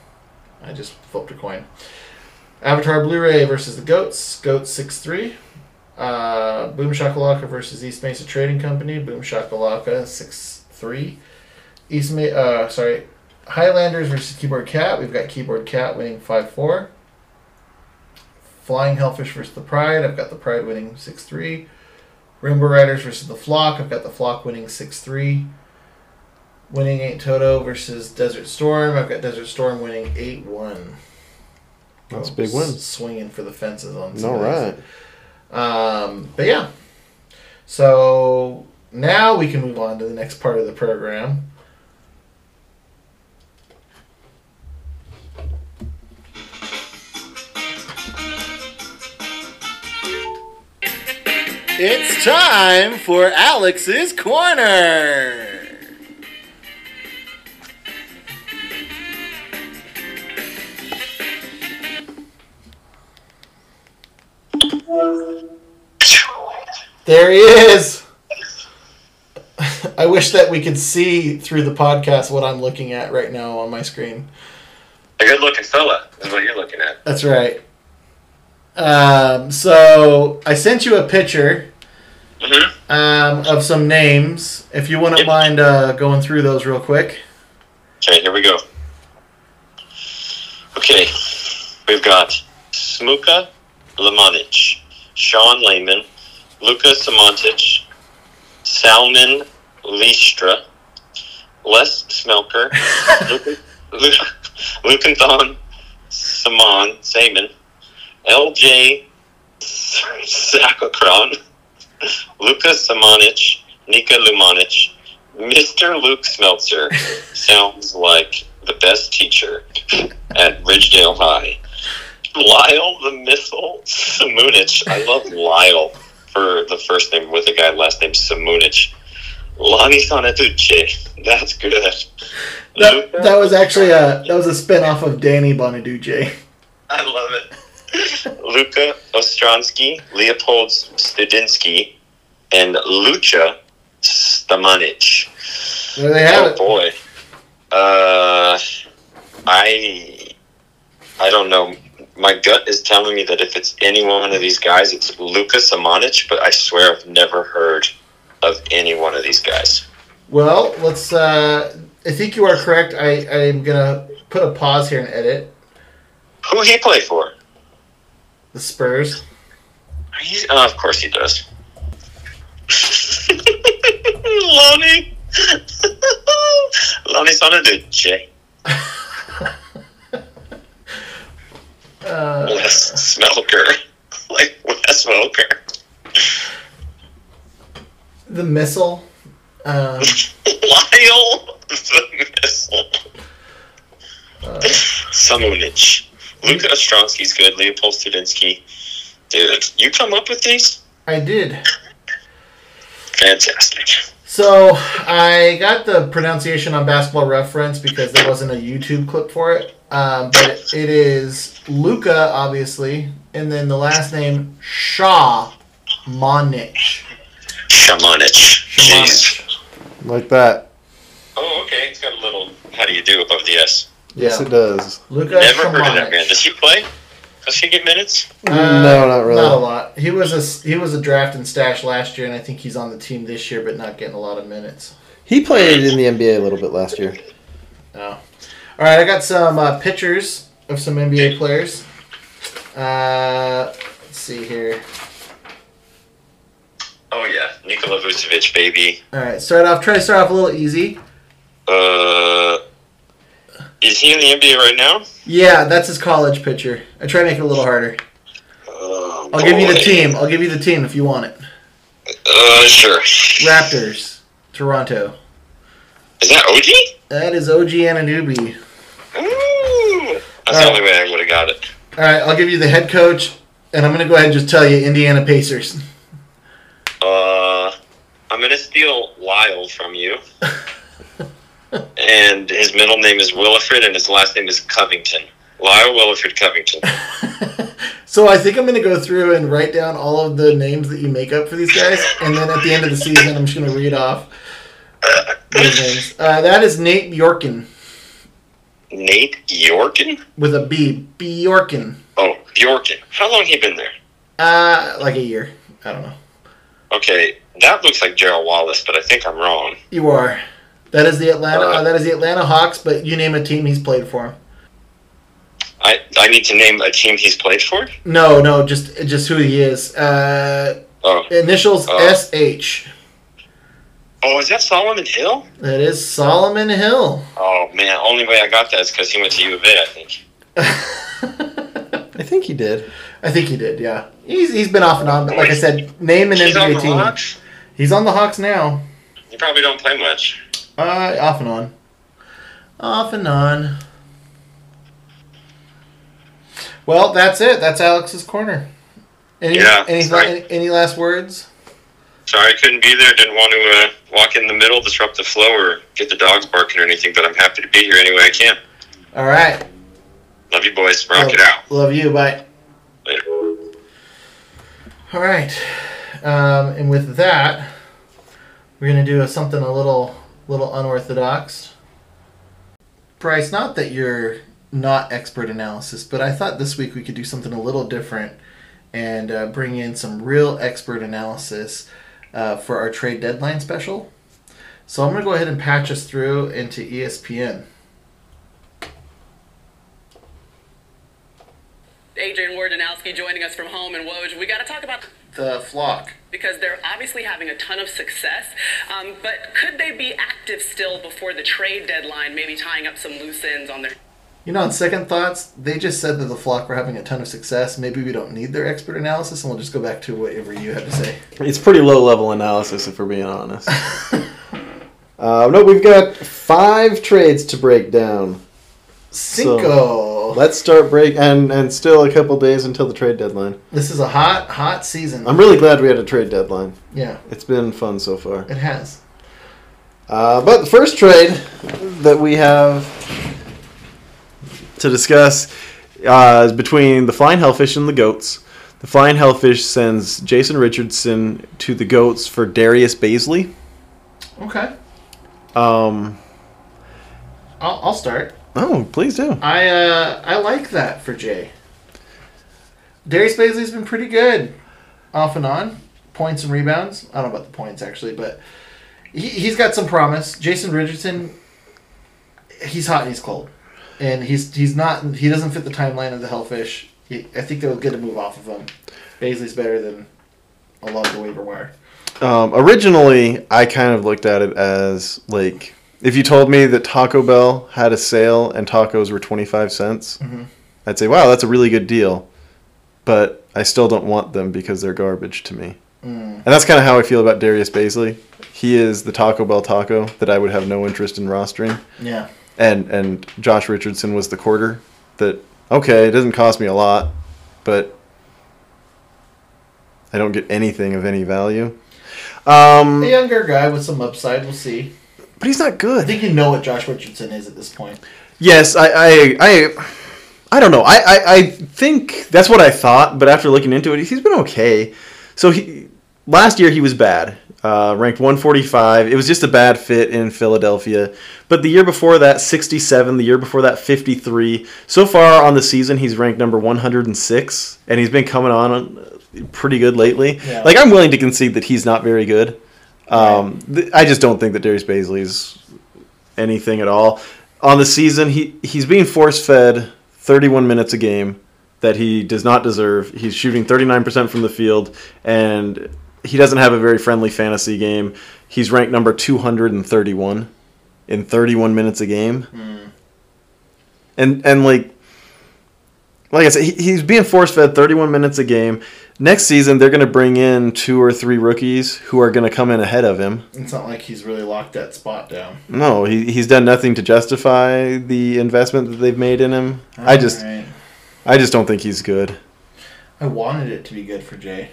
Speaker 1: I just flipped a coin. Avatar Blu ray versus the Goats. Goats 6 3. Uh, Boom Shakalaka versus East Mesa Trading Company. Boom Shakalaka 6 3. East Ma- uh, sorry. Highlanders versus Keyboard Cat. We've got Keyboard Cat winning 5 4. Flying Hellfish versus the Pride. I've got the Pride winning 6 3. Rainbow Riders versus the Flock. I've got the Flock winning 6 3. Winning 8 Toto versus Desert Storm. I've got Desert Storm winning 8 1.
Speaker 2: That's a big win.
Speaker 1: Swinging for the fences on some
Speaker 2: All
Speaker 1: these.
Speaker 2: right.
Speaker 1: Um, but yeah. So now we can move on to the next part of the program. It's time for Alex's Corner. There he is. I wish that we could see through the podcast what I'm looking at right now on my screen.
Speaker 13: A good looking fella is what you're looking at.
Speaker 1: That's right. Um, so I sent you a picture um, of some names. If you wouldn't mind uh, going through those real quick.
Speaker 13: Okay, here we go. Okay, we've got Smuka Lamanic, Sean Lehman, Luka Samantic, Salman Listra, Les Smelker, Lukenthon Saman Saman, LJ Sakakron, Lucas Samanic, Nika Lumanic, Mr. Luke Smeltzer sounds like the best teacher at Ridgedale High. Lyle the Missile Samunich. I love Lyle for the first name with a guy last name Samunich. Lonnie Sonatucci. That's good.
Speaker 1: That, that was actually a that was a spin off of Danny Bonaduce.
Speaker 13: I love it. Luka Ostronsky, Leopold Studinsky, and Lucha Stamanic.
Speaker 1: There they have
Speaker 13: oh
Speaker 1: it.
Speaker 13: boy. Uh, I I don't know. My gut is telling me that if it's any one of these guys, it's Luka Samanic, but I swear I've never heard of any one of these guys.
Speaker 1: Well, let's. Uh, I think you are correct. I I am gonna put a pause here and edit
Speaker 13: Who he play for?
Speaker 1: The Spurs.
Speaker 13: He's, oh, of course he does. Lonnie. Lonnie Sonaduce.
Speaker 1: Uh,
Speaker 13: Wes Smelker. like Wes Smelker.
Speaker 1: the missile. Um,
Speaker 13: Lyle the missile.
Speaker 1: uh,
Speaker 13: Samunich. Luka Ostronsky's good. Leopold Studinsky. Dude, you come up with these?
Speaker 1: I did.
Speaker 13: Fantastic.
Speaker 1: So I got the pronunciation on Basketball Reference because there wasn't a YouTube clip for it. Um, but it, it is Luca, obviously, and then the last name Shaw Monich.
Speaker 13: Shamanich. Jeez.
Speaker 2: Like that.
Speaker 13: Oh, okay. It's got a little how do you do above the S.
Speaker 2: Yes,
Speaker 1: Yeah.
Speaker 2: it does.
Speaker 1: Luca
Speaker 13: Never heard of that man. Does he play? Does he get minutes?
Speaker 1: Uh,
Speaker 2: no, not really.
Speaker 1: Not a lot. He was a he was a draft and stash last year, and I think he's on the team this year, but not getting a lot of minutes.
Speaker 2: He played in the NBA a little bit last year.
Speaker 1: Oh. All right, I got some uh, pictures of some NBA players. Uh, Let's see here.
Speaker 13: Oh yeah, Nikola Vucevic, baby.
Speaker 1: All right, start off. Try to start off a little easy.
Speaker 13: Uh, is he in the NBA right now?
Speaker 1: Yeah, that's his college picture. I try to make it a little harder.
Speaker 13: Oh,
Speaker 1: I'll give you the team. I'll give you the team if you want it.
Speaker 13: Uh, sure.
Speaker 1: Raptors, Toronto.
Speaker 13: Is that OG?
Speaker 1: That is OG Anunoby.
Speaker 13: Ooh, that's
Speaker 1: All
Speaker 13: the
Speaker 1: right.
Speaker 13: only way I would have got it.
Speaker 1: All right, I'll give you the head coach, and I'm gonna go ahead and just tell you Indiana Pacers.
Speaker 13: Uh, I'm gonna steal Lyle from you. and his middle name is Willifred, and his last name is Covington. Lyle Willifred Covington.
Speaker 1: So I think I'm gonna go through and write down all of the names that you make up for these guys, and then at the end of the season, I'm just gonna read off those names. Uh, that is Nate Bjorkgren
Speaker 13: Nate Yorkin?
Speaker 1: with a B. Bjorken.
Speaker 13: Oh, Bjorkin. How long he been there?
Speaker 1: Uh, like a year. I don't know.
Speaker 13: Okay, that looks like Gerald Wallace, but I think I'm wrong.
Speaker 1: You are. That is the Atlanta.
Speaker 13: Uh,
Speaker 1: Uh, that is the Atlanta Hawks. But you name a team he's played for.
Speaker 13: I, I need to name a team he's played for?
Speaker 1: No, no, just just who he is. Uh,
Speaker 13: Oh.
Speaker 1: initials
Speaker 13: Oh.
Speaker 1: S H.
Speaker 13: Oh, is that Solomon Hill?
Speaker 1: That is Solomon Hill.
Speaker 13: Oh, man, only way I got that is because he went to U of A, I think.
Speaker 2: I think he did.
Speaker 1: I think he did. Yeah, he's he's been off and on. But like I said, name an
Speaker 13: He's on
Speaker 1: NBA
Speaker 13: the
Speaker 1: team.
Speaker 13: Hawks?
Speaker 1: He's on the Hawks now.
Speaker 13: You probably don't play much.
Speaker 1: Uh, off and on. Off and on. Well, that's it. That's Alex's corner. Any,
Speaker 13: Yeah,
Speaker 1: Any, any, any last words?
Speaker 13: Sorry I couldn't be there. Didn't want to uh, walk in the middle, disrupt the flow, or get the dogs barking or anything, but I'm happy to be here any way I can.
Speaker 1: All right.
Speaker 13: Love you, boys. Rock
Speaker 1: love,
Speaker 13: it out.
Speaker 1: Love you. Bye.
Speaker 13: Later.
Speaker 1: All right. Um, and with that, we're gonna do something a little little unorthodox. Bryce, not that you're not expert analysis, but I thought this week we could do something a little different and uh, bring in some real expert analysis uh, for our trade deadline special. So I'm gonna go ahead and patch us through into ESPN.
Speaker 14: Adrian Wojnarowski joining us from home in Woj. We got to talk about
Speaker 1: The flock.
Speaker 14: because they're obviously having a ton of success. Um, but could they be active still before the trade deadline, maybe tying up some loose ends on their
Speaker 1: You know, on second thoughts, they just said that the flock were having a ton of success. Maybe we don't need their expert analysis, and we'll just go back to whatever you have to say.
Speaker 2: It's pretty low level analysis, if we're being honest. uh, no, we've got five trades to break down.
Speaker 1: Cinco.
Speaker 2: let's start break, and and still a couple days until the trade deadline.
Speaker 1: This is a hot, hot season.
Speaker 2: I'm really glad we had a trade deadline.
Speaker 1: Yeah.
Speaker 2: It's been fun so far.
Speaker 1: It has.
Speaker 2: Uh, but the first trade that we have to discuss uh, is between the Flying Hellfish and the Goats. The Flying Hellfish sends Jason Richardson to the Goats for Darius Bazley.
Speaker 1: Okay.
Speaker 2: Um,
Speaker 1: I'll, I'll start.
Speaker 2: Oh, please do.
Speaker 1: I uh, I like that for Jay. Darius Bazley's been pretty good, off and on, points and rebounds. I don't know about the points actually, but he he's got some promise. Jason Richardson, he's hot and he's cold, and he's he's not he doesn't fit the timeline of the Hellfish. He, I think they would get a move off of him. Bazley's better than a lot of the waiver wire.
Speaker 2: Um, originally, I kind of looked at it as like if you told me that Taco Bell had a sale and tacos were 25 cents,
Speaker 1: Mhm.
Speaker 2: I'd say, wow, that's a really good deal. But I still don't want them because they're garbage to me.
Speaker 1: Mm.
Speaker 2: And that's kind of how I feel about Darius Bazley. He is the Taco Bell taco that I would have no interest in rostering.
Speaker 1: Yeah.
Speaker 2: And and Josh Richardson was the quarter that okay, it doesn't cost me a lot, but I don't get anything of any value. Um,
Speaker 1: A younger guy with some upside. We'll see.
Speaker 2: But he's not good.
Speaker 1: I think you know what Josh Richardson is at this point.
Speaker 2: Yes, I, I, I, I don't know. I, I, I think that's what I thought, but after looking into it, he's been okay. So he last year he was bad, uh, ranked 145. It was just a bad fit in Philadelphia. But the year before that, 67. The year before that, 53. So far on the season, he's ranked number 106, and he's been coming on uh, pretty good lately.
Speaker 1: Yeah.
Speaker 2: Like I'm willing to concede that he's not very good. Um, th- I just don't think that Darius Bazley's anything at all. On the season, he he's being force fed 31 minutes a game, that he does not deserve. He's shooting 39% from the field, and he doesn't have a very friendly fantasy game. He's ranked number 231 in 31 minutes a game. And and like like I said, he, he's being force fed 31 minutes a game. Next season, they're going to bring in two or three rookies who are going to come in ahead of him.
Speaker 1: It's not like he's really locked that spot down.
Speaker 2: No, he, he's done nothing to justify the investment that they've made in him. I just,
Speaker 1: Alright.
Speaker 2: I just don't think he's good.
Speaker 1: I wanted it to be good for Jay.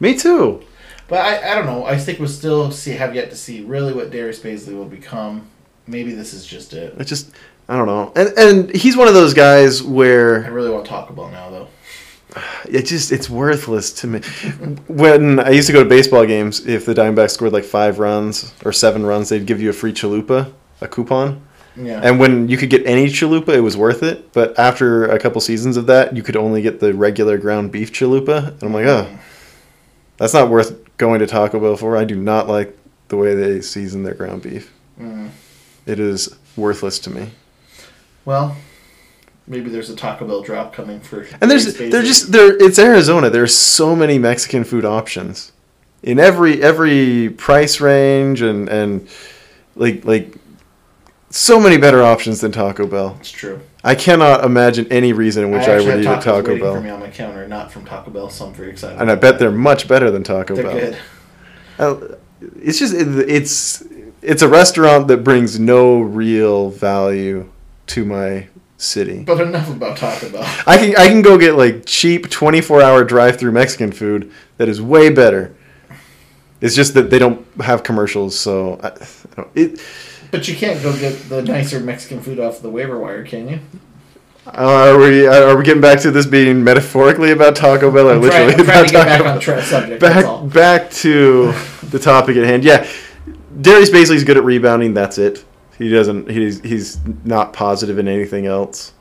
Speaker 2: Me too.
Speaker 1: But I, I don't know. I think we'll still see have yet to see really what Darius Bazley will become. Maybe this is just it.
Speaker 2: It just, I don't know. And and he's one of those guys where I
Speaker 1: really want Taco Bell now, though.
Speaker 2: It just it's worthless to me. when I used to go to baseball games, if the Diamondbacks scored like five runs or seven runs, they'd give you a free chalupa, a coupon.
Speaker 1: Yeah.
Speaker 2: And when you could get any chalupa, it was worth it. But after a couple seasons of that, you could only get the regular ground beef chalupa. And I'm like, oh, that's not worth going to Taco Bell for. I do not like the way they season their ground beef.
Speaker 1: Mm.
Speaker 2: It is worthless to me.
Speaker 1: Well, maybe there's a Taco Bell drop coming for.
Speaker 2: And there's they're just there. It's Arizona. There's so many Mexican food options in every every price range and and like like so many better options than Taco Bell.
Speaker 1: It's true.
Speaker 2: I cannot imagine any reason in which I,
Speaker 1: actually
Speaker 2: would eat
Speaker 1: tacos
Speaker 2: Taco
Speaker 1: Bell. for me on my counter, not from Taco Bell. So I'm very excited.
Speaker 2: And I bet
Speaker 1: that.
Speaker 2: they're much better than Taco
Speaker 1: They're
Speaker 2: Bell.
Speaker 1: good.
Speaker 2: Uh, It's just it- it's it's a restaurant that brings no real value to my city.
Speaker 1: But enough about Taco Bell.
Speaker 2: I can I can go get like cheap 24 hour drive through Mexican food that is way better. It's just that they don't have commercials, so I, I don't, it.
Speaker 1: But you can't go get the nicer Mexican food off the waiver wire, can you?
Speaker 2: Uh, are we are we getting back to this being metaphorically about Taco Bell or
Speaker 1: I'm
Speaker 2: literally
Speaker 1: trying
Speaker 2: about Taco
Speaker 1: back on
Speaker 2: Bell?
Speaker 1: tra- subject, that's all.
Speaker 2: Back back to the topic at hand. Yeah, Darius Bazley's good at rebounding. That's it. He doesn't. He's he's not positive in anything else.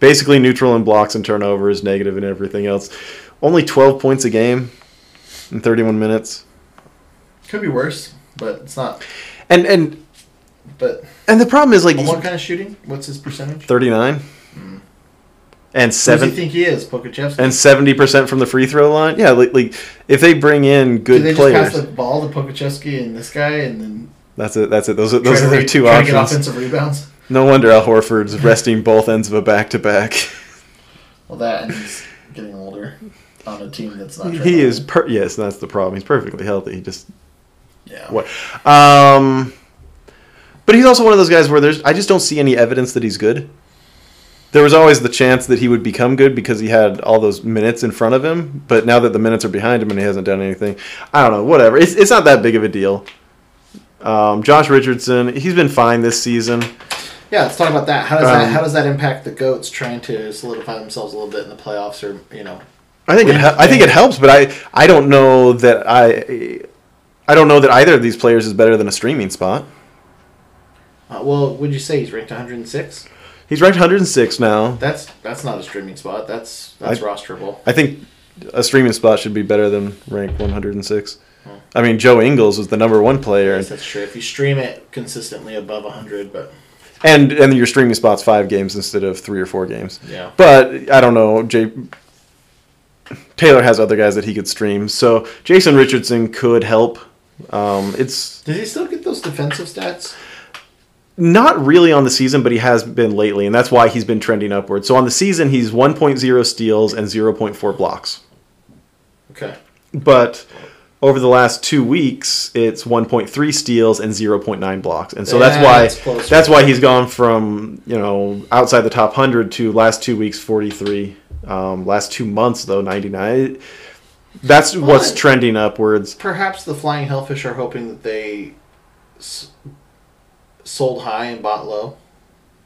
Speaker 2: Basically neutral in blocks and turnovers, negative in everything else. Only 12 points a game in 31 minutes.
Speaker 1: Could be worse, but it's not.
Speaker 2: And and
Speaker 1: But
Speaker 2: and the problem is like
Speaker 1: what kind of shooting? What's his percentage?
Speaker 2: 39 hmm. and
Speaker 1: Who does
Speaker 2: seven
Speaker 1: think he is, Pokusevski?
Speaker 2: and 70 percent from the free throw line. Yeah, like, like if they bring in
Speaker 1: Do
Speaker 2: good
Speaker 1: they
Speaker 2: players,
Speaker 1: just pass the ball to Pokusevski and this guy, and then
Speaker 2: that's it. That's it. Those are
Speaker 1: try
Speaker 2: those
Speaker 1: to
Speaker 2: are their
Speaker 1: re-
Speaker 2: two
Speaker 1: try to get
Speaker 2: options.
Speaker 1: offensive rebounds?
Speaker 2: No wonder Al Horford's resting both ends of a back to back.
Speaker 1: Well, that and he's getting older on a team that's not.
Speaker 2: He is per- yes, that's the problem. He's perfectly healthy. He just
Speaker 1: Yeah.
Speaker 2: what um but he's also one of those guys where there's I just don't see any evidence that he's good. There was always the chance that he would become good because he had all those minutes in front of him, but now that the minutes are behind him and he hasn't done anything, I don't know, whatever. It's, it's not that big of a deal. Um, Josh Richardson, he's been fine this season.
Speaker 1: Yeah, let's talk about that. How does that
Speaker 2: Um,
Speaker 1: how does that impact the goats trying to solidify themselves a little bit in the playoffs, or you know?
Speaker 2: I think it hel- I think it helps, but I I don't know that I I don't know that either of these players is better than a streaming spot.
Speaker 1: Uh, well, would you say he's ranked 106?
Speaker 2: He's ranked 106 now.
Speaker 1: That's that's not a streaming spot. That's that's
Speaker 2: I-
Speaker 1: rosterable.
Speaker 2: I think a streaming spot should be better than rank 106. I mean, Joe Ingles was the number one player,
Speaker 1: Yes, that's true. If you stream it consistently above 100, but
Speaker 2: and and your streaming spot's five games instead of three or four games.
Speaker 1: Yeah.
Speaker 2: But I don't know. Jay Taylor has other guys that he could stream, so Jason Richardson could help. Um, it's
Speaker 1: does he still get those defensive stats?
Speaker 2: not really on the season, but he has been lately, and that's why he's been trending upward. So on the season, he's 1.0 steals and 0.4 blocks.
Speaker 1: Okay.
Speaker 2: But over the last two weeks, it's 1.3 steals and 0.9 blocks, and so that's why
Speaker 1: That's
Speaker 2: why he's gone from you know outside the top hundred to last two weeks 43. Um, last two months though 99. That's what's trending upwards.
Speaker 1: Perhaps the Flying Hellfish are hoping that they s- sold high and bought low.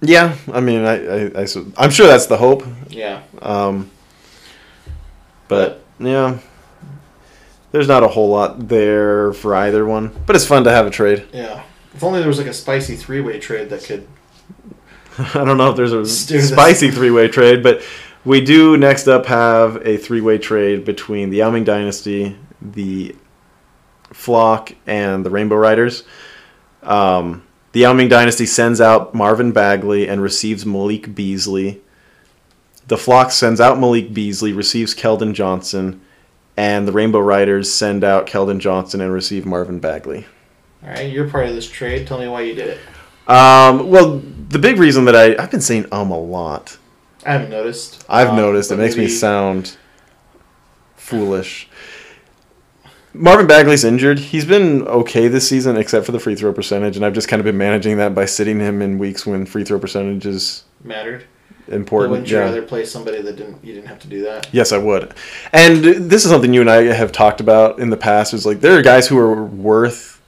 Speaker 2: Yeah, I mean, I, I, I I'm sure that's the hope.
Speaker 1: Yeah.
Speaker 2: Um, but yeah, there's not a whole lot there for either one. But it's fun to have a trade.
Speaker 1: Yeah. If only there was like a spicy three way trade that could.
Speaker 2: I don't know if there's a
Speaker 1: Let's do this.
Speaker 2: spicy three way trade, but we do next up have a three way trade between the Yao Ming Dynasty, the Flock, and the Rainbow Riders. Um, the Yao Ming Dynasty sends out Marvin Bagley and receives Malik Beasley. the Flock sends out Malik Beasley, receives Keldon Johnson, and the Rainbow Riders send out Keldon Johnson and receive Marvin Bagley.
Speaker 1: All right, you're part of this trade. Tell me why you did it.
Speaker 2: Um, well, the big reason that I I've been saying um a lot.
Speaker 1: I haven't noticed.
Speaker 2: I've
Speaker 1: Um,
Speaker 2: noticed it makes me sound foolish. Marvin Bagley's injured. He's been okay this season, except for the free throw percentage, and I've just kind of been managing that by sitting him in weeks when free throw percentage is
Speaker 1: mattered. But wouldn't you
Speaker 2: Yeah.
Speaker 1: rather play somebody that didn't you didn't have to do that?
Speaker 2: Yes, I would. And this is something you and I have talked about in the past. Is like there are guys who are worth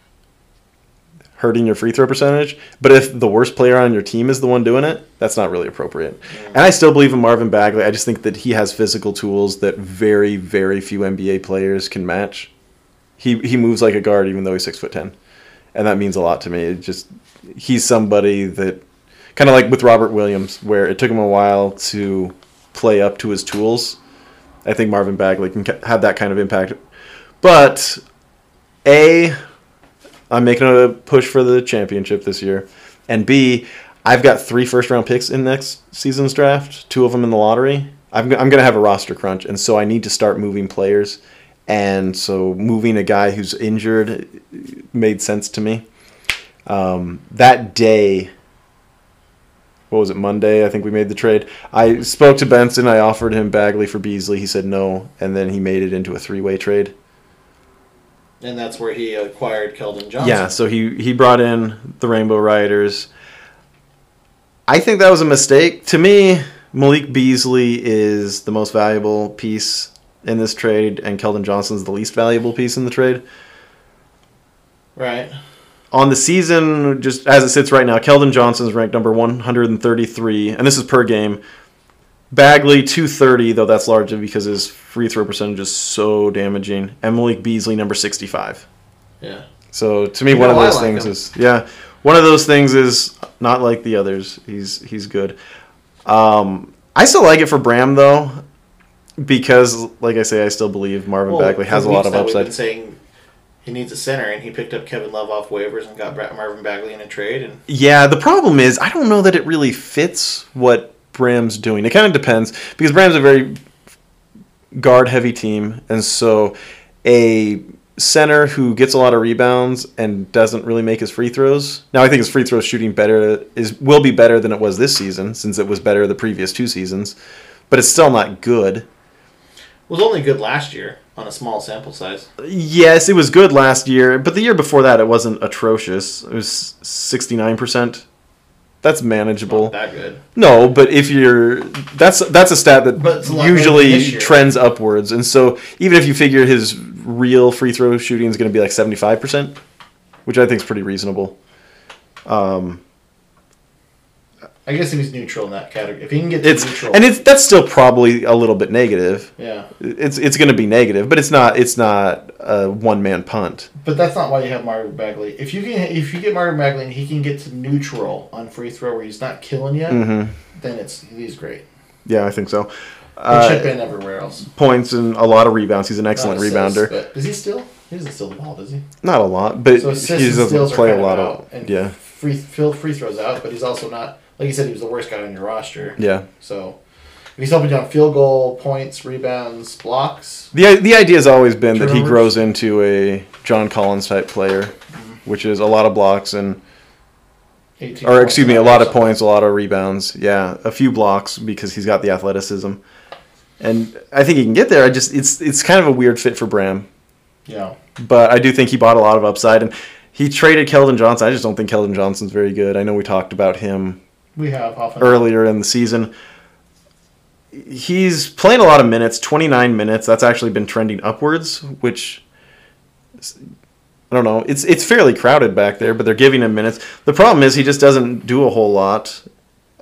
Speaker 2: hurting your free throw percentage, but if the worst player on your team is the one doing it, that's not really appropriate. And I still believe in Marvin Bagley. I just think that he has physical tools that very, very few NBA players can match. He he moves like a guard, even though he's six foot ten, and that means a lot to me. It just he's somebody that kind of like with Robert Williams, where it took him a while to play up to his tools. I think Marvin Bagley can have that kind of impact. But A, I'm making a push for the championship this year. And B, I've got three first round picks in next season's draft, two of them in the lottery. I'm, I'm going to have a roster crunch, and so I need to start moving players. And so moving a guy who's injured made sense to me. Um, that day, what was it Monday? I think we made the trade. I spoke to Benson. I offered him Bagley for Beasley. He said no, and then he made it into a three-way trade.
Speaker 1: And that's where he acquired Keldon Johnson.
Speaker 2: Yeah, so he he brought in the Rainbow Riders. I think that was a mistake. To me, Malik Beasley is the most valuable piece in this trade, and Keldon Johnson's the least valuable piece in the trade.
Speaker 1: Right.
Speaker 2: On the season, just as it sits right now, Keldon Johnson's ranked number 133, and this is per game. Bagley 230, though that's largely because his free throw percentage is so damaging. And Malik Beasley number 65.
Speaker 1: Yeah.
Speaker 2: So to me,
Speaker 1: You
Speaker 2: one of those
Speaker 1: like
Speaker 2: things
Speaker 1: him.
Speaker 2: is yeah, one of those things is not like the others. He's he's good. Um, I still like it for Bram though, because like I say, I still believe Marvin
Speaker 1: Well,
Speaker 2: Bagley has a lot of
Speaker 1: now We've
Speaker 2: upside.
Speaker 1: been saying he needs a center, and he picked up Kevin Love off waivers and got Marvin Bagley in a trade. And
Speaker 2: Yeah, the problem is I don't know that it really fits what Bram's doing. It kind of depends because Bram's a very guard heavy team, and so a center who gets a lot of rebounds and doesn't really make his free throws. Now I think his free throw shooting better is will be better than it was this season since it was better the previous two seasons, but it's still not good.
Speaker 1: was only good last year on a small sample size.
Speaker 2: Yes, it was good last year, but the year before that it wasn't atrocious. It was 69%. That's manageable.
Speaker 1: That good.
Speaker 2: No, but if you're that's that's a stat that
Speaker 1: a lot better than
Speaker 2: usually trends upwards, and so even if you figure his real free throw shooting is going to be like seventy five percent, which I think is pretty reasonable. Um,
Speaker 1: I guess he was neutral in that category. If he can get to
Speaker 2: it's
Speaker 1: neutral,
Speaker 2: and it's that's still probably a little bit negative.
Speaker 1: Yeah.
Speaker 2: it's it's going to be negative, but it's not it's not a one man punt.
Speaker 1: But that's not why you have Marvin Bagley. If you can, if you get Marvin Bagley and he can get to neutral on free throw where he's not killing you,
Speaker 2: Mhm.
Speaker 1: then it's he's great.
Speaker 2: Yeah, I think so. Uh,
Speaker 1: chip in everywhere else.
Speaker 2: Points and a lot of rebounds. He's an excellent
Speaker 1: assists,
Speaker 2: rebounder.
Speaker 1: But does he still? He doesn't steal the ball, does he?
Speaker 2: Not a lot, but
Speaker 1: So
Speaker 2: he doesn't play a lot of
Speaker 1: and
Speaker 2: yeah.
Speaker 1: Free fill free throws out, but he's also not like you said. He was the worst guy on your roster.
Speaker 2: Yeah.
Speaker 1: So if he's helping you on field goal, points, rebounds, blocks.
Speaker 2: The the idea has always been that he grows into a John Collins type player,
Speaker 1: Mm-hmm.
Speaker 2: which is a lot of blocks and
Speaker 1: 18
Speaker 2: or excuse me,
Speaker 1: a
Speaker 2: a lot of points, a lot of rebounds. Yeah, a few blocks because he's got the athleticism, and I think he can get there. I just it's it's kind of a weird fit for Bram,
Speaker 1: Yeah.
Speaker 2: but I do think he bought a lot of upside and. He traded Keldon Johnson. I just don't think Keldon Johnson's very good. I know we talked about him
Speaker 1: We have on.
Speaker 2: earlier in the season. He's playing a lot of minutes, 29 minutes. That's actually been trending upwards, which I don't know. It's it's fairly crowded back there, but they're giving him minutes. The problem is he just doesn't do a whole lot.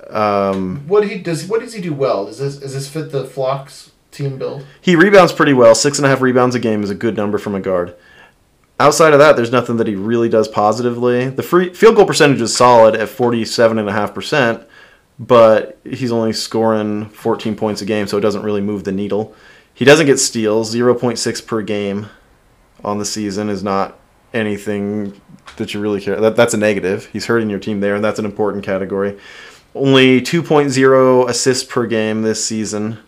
Speaker 2: Um,
Speaker 1: What he does? What does he do well? Does this does this fit the Flocks team build?
Speaker 2: he rebounds pretty well. Six and a half rebounds a game is a good number from a guard. Outside of that, there's nothing that he really does positively. The free field goal percentage is solid at 47.5%, but he's only scoring 14 points a game, so it doesn't really move the needle. He doesn't get steals. 0.6 per game on the season is not anything that you really care. That, that's a negative. He's hurting your team there, and that's an important category. Only 2.0 assists per game this season.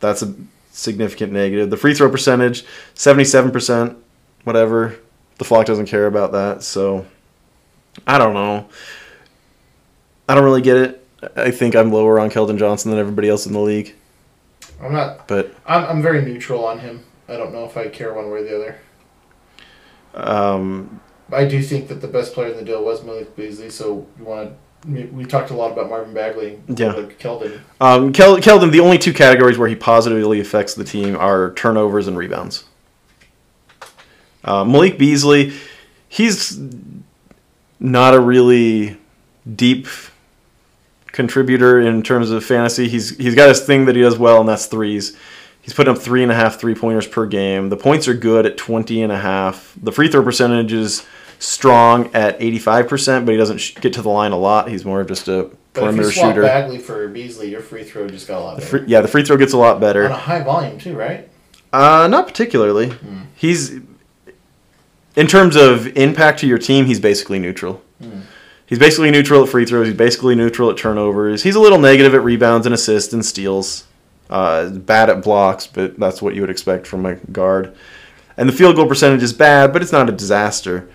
Speaker 2: That's a significant negative. The free throw percentage, 77%, whatever. The flock doesn't care about that, so I don't know. I don't really get it. I think I'm lower on Keldon Johnson than everybody else in the league,
Speaker 1: I'm not.
Speaker 2: but
Speaker 1: I'm, I'm very neutral on him. I don't know if I care one way or the other.
Speaker 2: um,
Speaker 1: I do think that the best player in the deal was Malik Beasley. So you want to? We talked a lot about Marvin Bagley.
Speaker 2: Yeah.
Speaker 1: Like Keldon.
Speaker 2: Um, Kel- Keldon, the only two categories where he positively affects the team are turnovers and rebounds. Uh, Malik Beasley, he's not a really deep contributor in terms of fantasy. He's he's got his thing that he does well, and that's threes. He's putting up three and a half three pointers per game. The points are good at 20 and a half. The free throw percentage is strong at 85%, but he doesn't sh- get to the line a lot. He's more of just a
Speaker 1: But if you
Speaker 2: perimeter
Speaker 1: swap
Speaker 2: shooter.
Speaker 1: Bagley for Beasley, your free throw just got a lot
Speaker 2: The free, yeah, the free throw gets a lot better.
Speaker 1: On a high volume too, right?
Speaker 2: Uh, not particularly. He's in terms of impact to your team. He's basically neutral.
Speaker 1: Hmm.
Speaker 2: He's basically neutral at free throws. He's basically neutral at turnovers. He's a little negative at rebounds and assists and steals. Uh, bad at blocks, but that's what you would expect from a guard. And the field goal percentage is bad, but it's not a disaster.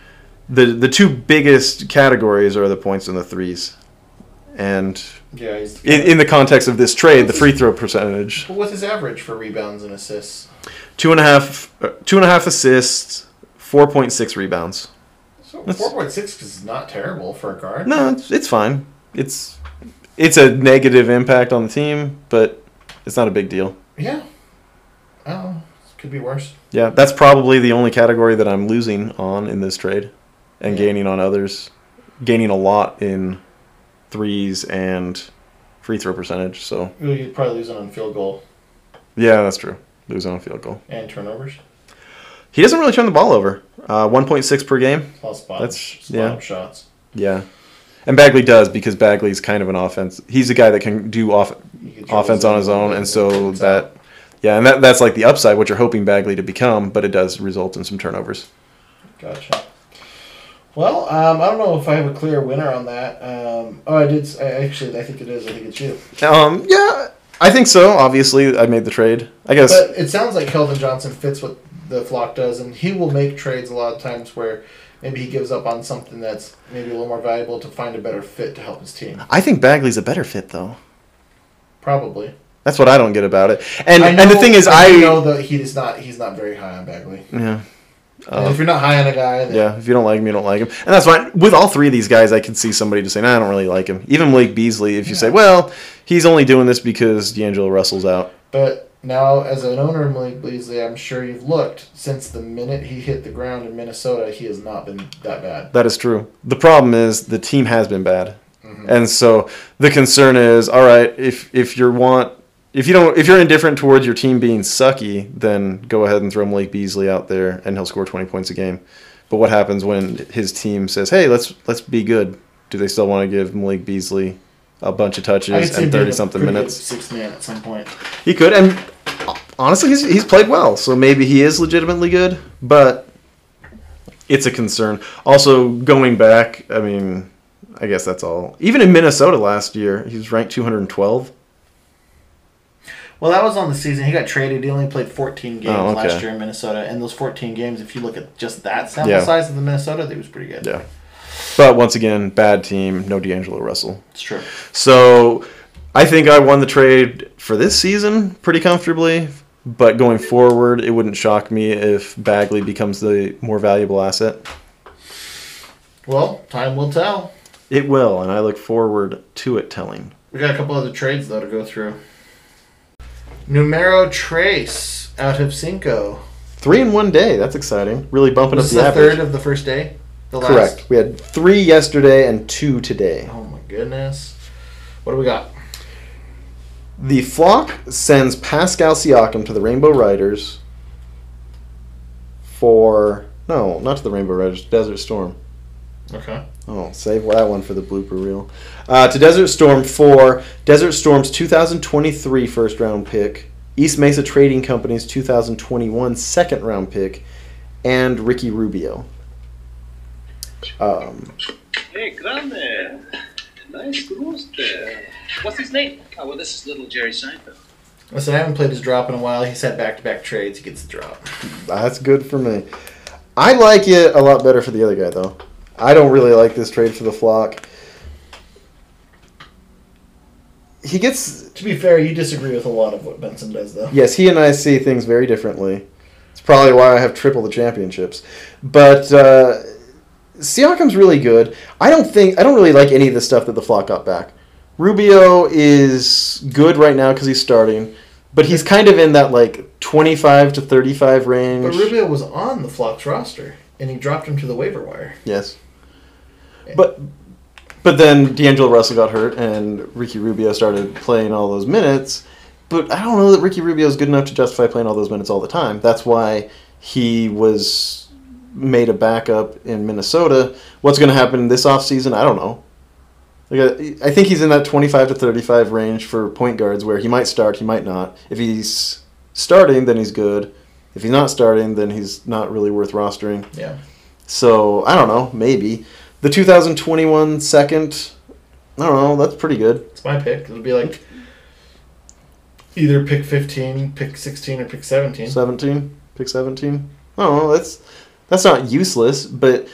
Speaker 2: the The two biggest categories are the points and the threes. And
Speaker 1: Yeah,
Speaker 2: in, in the context of this trade, the free throw percentage
Speaker 1: what's his average for rebounds and assists?
Speaker 2: two and a half, uh, two and a half assists, four point six rebounds.
Speaker 1: So
Speaker 2: That's-
Speaker 1: four point six is not terrible for a guard.
Speaker 2: No, it's, it's fine. It's it's a negative impact on the team, but it's not a big deal.
Speaker 1: Yeah. Oh, could be worse.
Speaker 2: Yeah, that's probably the only category that I'm losing on in this trade, and
Speaker 1: Yeah.
Speaker 2: gaining on others, gaining a lot in threes and free throw percentage. So
Speaker 1: You're probably losing on field goal
Speaker 2: yeah, that's true. Losing on field goal.
Speaker 1: and turnovers.
Speaker 2: He doesn't really turn the ball over. Uh, 1.6 per game.
Speaker 1: Spot,
Speaker 2: That's yeah.
Speaker 1: shots.
Speaker 2: Yeah. And Bagley does because Bagley's kind of an offense. He's a guy that can do off, offense on his own, and so that, yeah, and that that's like the upside, what you're hoping Bagley to become, but it does result in some turnovers.
Speaker 1: Gotcha. Well, um, I don't know if I have a clear winner on that. Um, oh, I did. I, actually, I think it is. I think it's you.
Speaker 2: Um, yeah, I think so. Obviously, I made the trade. I guess.
Speaker 1: But it sounds like Kelvin Johnson fits what the flock does, and he will make trades a lot of times where maybe he gives up on something that's maybe a little more valuable to find a better fit to help his team.
Speaker 2: I think Bagley's a better fit, though.
Speaker 1: Probably.
Speaker 2: That's what I don't get about it. And
Speaker 1: I
Speaker 2: and the thing is,
Speaker 1: I
Speaker 2: I
Speaker 1: know that he is not. He's not very high on Bagley.
Speaker 2: yeah. Uh,
Speaker 1: if you're not high on a guy, then
Speaker 2: Yeah, if you don't like him, you don't like him, and that's fine. With all three of these guys, I can see somebody just saying, "Nah, "I don't really like him." Even Blake Beasley, if you say, "Well, he's only doing this because D'Angelo Russell's out,"
Speaker 1: But now, as an owner of Malik Beasley, I'm sure you've looked since the minute he hit the ground in Minnesota. He has not been that bad.
Speaker 2: that is true. The problem is the team has been bad,
Speaker 1: Mhm.
Speaker 2: and so the concern is, all right, if if you want, if you don't, if you're indifferent towards your team being sucky, then go ahead and throw Malik Beasley out there, and he'll score 20 points a game. But what happens when his team says, "Hey, let's let's be good"? Do they still want to give Malik Beasley a bunch of touches and
Speaker 1: thirty
Speaker 2: something minutes?
Speaker 1: Six man at some point.
Speaker 2: He could, and honestly, he's, he's played well, so maybe he is legitimately good, but it's a concern. Also, going back, I mean, I guess that's all. Even in Minnesota last year, he was ranked 212.
Speaker 1: Well, that was on the season. He got traded. He only played 14 games
Speaker 2: Oh, okay.
Speaker 1: last year in Minnesota. And those 14 games, if you look at just that sample
Speaker 2: Yeah.
Speaker 1: size of the Minnesota, they was pretty good.
Speaker 2: Yeah. But once again, bad team, no D'Angelo Russell.
Speaker 1: It's true.
Speaker 2: So I think I won the trade for this season pretty comfortably. But going forward, it wouldn't shock me if Bagley becomes the more valuable asset.
Speaker 1: Well, time will tell.
Speaker 2: It will, and I look forward to it telling.
Speaker 1: We got a couple other trades, though, to go through. Numero Trace out of Cinco.
Speaker 2: Three in one day. That's exciting. Really bumping
Speaker 1: Was
Speaker 2: up
Speaker 1: this
Speaker 2: the
Speaker 1: the
Speaker 2: average.
Speaker 1: third of the first day? The
Speaker 2: Correct. We had three yesterday and two today.
Speaker 1: Oh, my goodness. What do we got?
Speaker 2: The flock sends Pascal Siakam to the Rainbow Riders for no, not to the Rainbow Riders, Desert Storm.
Speaker 1: Okay.
Speaker 2: Oh, save that one for the blooper reel. Uh, to Desert Storm for Desert Storm's 2023 first round pick, East Mesa Trading Company's 2021 second round pick, and Ricky Rubio. Um,
Speaker 11: Hey, grande. Nice roster.
Speaker 12: What's his name? Oh, well, this is little Jerry Seinfeld.
Speaker 1: Listen, I haven't played his drop in a while. He's had back to back trades. He gets the drop.
Speaker 2: That's good for me. I like it a lot better for the other guy, though. I don't really like this trade for the flock. He gets.
Speaker 1: To be fair, you disagree with a lot of what Benson does, though.
Speaker 2: Yes, he and I see things very differently. It's probably why I have triple the championships. But uh, Siakam's really good. I don't think I don't really like any of the stuff that the flock got back. Rubio is good right now because he's starting, but he's kind of in that like twenty-five to thirty-five range.
Speaker 1: But Rubio was on the Flock's roster, and he dropped him to the waiver wire.
Speaker 2: Yes. But but then D'Angelo Russell got hurt and Ricky Rubio started playing all those minutes. But I don't know that Ricky Rubio is good enough to justify playing all those minutes all the time. That's why he was made a backup in Minnesota. What's going to happen this offseason? I don't know. Like I I think he's in that 25 to 35 range for point guards where he might start, he might not. If he's starting, then he's good. If he's not starting, then he's not really worth rostering.
Speaker 1: Yeah.
Speaker 2: So I don't know, maybe the 2021 second. I don't know. That's pretty good.
Speaker 1: It's my pick. It'll be like either pick 15, pick 16, or pick 17.
Speaker 2: 17, pick 17. I don't know. That's that's not useless, but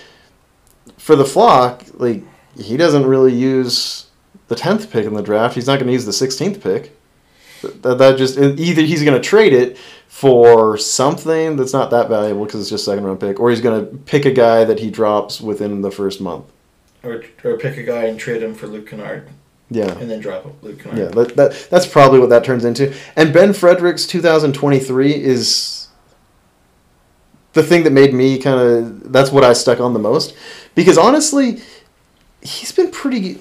Speaker 2: for the flock, like he doesn't really use the 10th pick in the draft. He's not going to use the 16th pick. That, that just either he's going to trade it for something that's not that valuable because it's just second round pick, or he's going to pick a guy that he drops within the first month.
Speaker 1: Or, or pick a guy and trade him for Luke Kennard.
Speaker 2: Yeah.
Speaker 1: And then drop Luke Kennard.
Speaker 2: Yeah, that, that that's probably what that turns into. And Ben Fredericks 2023 is the thing that made me kind of that's what I stuck on the most because honestly, he's been pretty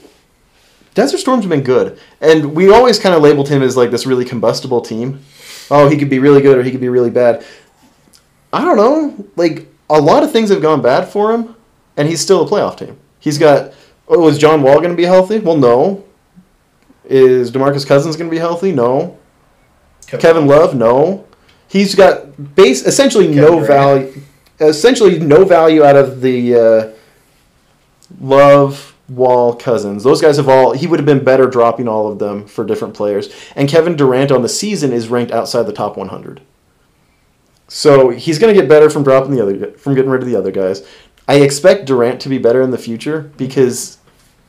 Speaker 2: Desert Storm's been good. And we always kind of labeled him as like this really combustible team. Oh, he could be really good or he could be really bad. I don't know. Like a lot of things have gone bad for him and he's still a playoff team. He's got Oh, is John Wall going to be healthy? Well, no. Is DeMarcus Cousins going to be healthy? No. Kevin, Love? No. He's got base essentially no
Speaker 1: Durant.
Speaker 2: value. Essentially no value out of the uh, Love, Wall, Cousins. Those guys have all. He would have been better dropping all of them for different players. And Kevin Durant on the season is ranked outside the top 100. So he's going to get better from dropping the other, from getting rid of the other guys. I expect Durant to be better in the future because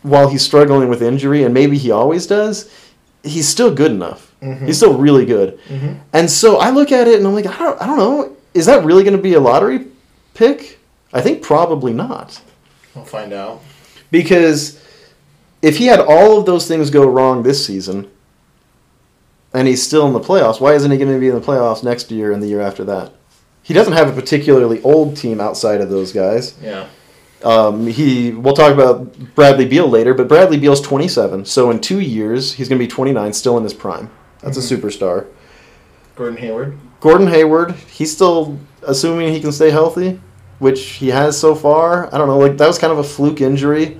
Speaker 2: while he's struggling with injury, and maybe he always does, he's still good enough.
Speaker 1: Mhm.
Speaker 2: He's still really good.
Speaker 1: Mhm.
Speaker 2: And so I look at it and I'm like, I don't, I don't know. Is that really going to be a lottery pick? I think probably not.
Speaker 1: We'll find out.
Speaker 2: Because if he had all of those things go wrong this season, and he's still in the playoffs, why isn't he going to be in the playoffs next year and the year after that? He doesn't have a particularly old team outside of those guys.
Speaker 1: Yeah.
Speaker 2: Um, he we'll talk about Bradley Beal later, but Bradley Beal's 27, so in two years he's going to be 29, still in his prime. That's
Speaker 1: Mhm.
Speaker 2: a superstar.
Speaker 1: Gordon Hayward.
Speaker 2: Gordon Hayward, he's still assuming he can stay healthy, which he has so far. I don't know, like that was kind of a fluke injury.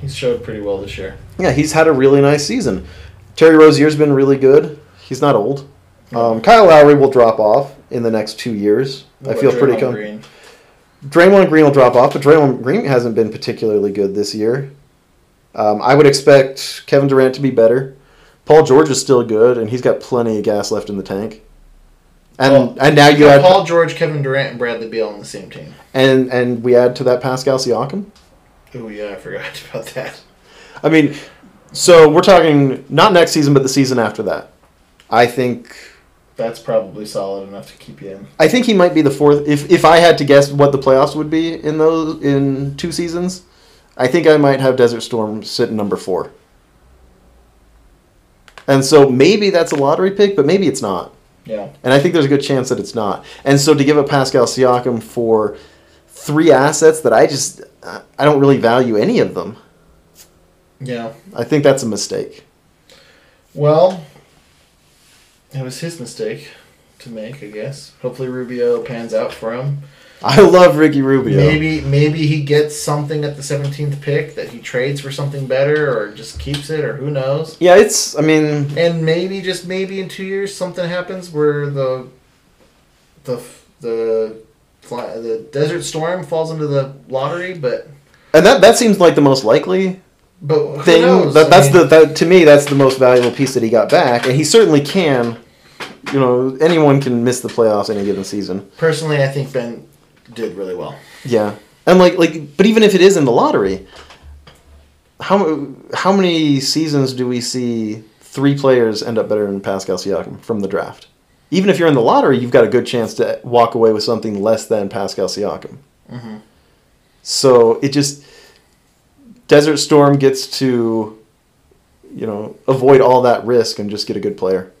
Speaker 1: He's showed pretty well this year.
Speaker 2: Yeah, he's had a really nice season. Terry Rozier's been really good. He's not old. Um, Kyle Lowry will drop off in the next two years.
Speaker 1: What
Speaker 2: I feel pretty
Speaker 1: Green?
Speaker 2: Draymond Green will drop off, but Draymond Green hasn't been particularly good this year. Um, I would expect Kevin Durant to be better. Paul George is still good, and he's got plenty of gas left in the tank. And
Speaker 1: Well,
Speaker 2: and now you add
Speaker 1: Paul George, Kevin Durant, and Bradley Beal on the same team.
Speaker 2: and and we add to that Pascal Siakam.
Speaker 1: Oh yeah, I forgot about that.
Speaker 2: I mean, so we're talking not next season, but the season after that. I think
Speaker 1: That's probably solid enough to keep you in.
Speaker 2: I think he might be the fourth. If if I had to guess what the playoffs would be in those in two seasons, I think I might have Desert Storm sitting number four. And so maybe that's a lottery pick, but maybe it's not.
Speaker 1: Yeah.
Speaker 2: And I think there's a good chance that it's not. And so to give up Pascal Siakam for three assets that I just I don't really value any of them.
Speaker 1: Yeah.
Speaker 2: I think that's a mistake.
Speaker 1: Well, it was his mistake to make, I guess. Hopefully Rubio pans out for him.
Speaker 2: I love Ricky Rubio.
Speaker 1: Maybe maybe he gets something at the 17th pick that he trades for something better or just keeps it or who knows.
Speaker 2: Yeah, it's I mean
Speaker 1: And maybe just maybe in 2 years something happens where the the the fly, the Desert Storm falls into the lottery, but
Speaker 2: And that that seems like the most likely
Speaker 1: But who
Speaker 2: thing.
Speaker 1: knows?
Speaker 2: That,
Speaker 1: I
Speaker 2: that's
Speaker 1: mean-
Speaker 2: the that, to me that's the most valuable piece that he got back, and he certainly can. You know, anyone can miss the playoffs any given season.
Speaker 1: Personally, I think Ben did really well.
Speaker 2: Yeah, and like like, but even if it is in the lottery, how how many seasons do we see three players end up better than Pascal Siakam from the draft? Even if you're in the lottery, you've got a good chance to walk away with something less than Pascal Siakam.
Speaker 1: Mm-hmm.
Speaker 2: So it just Desert Storm gets to you know avoid all that risk and just get a good player.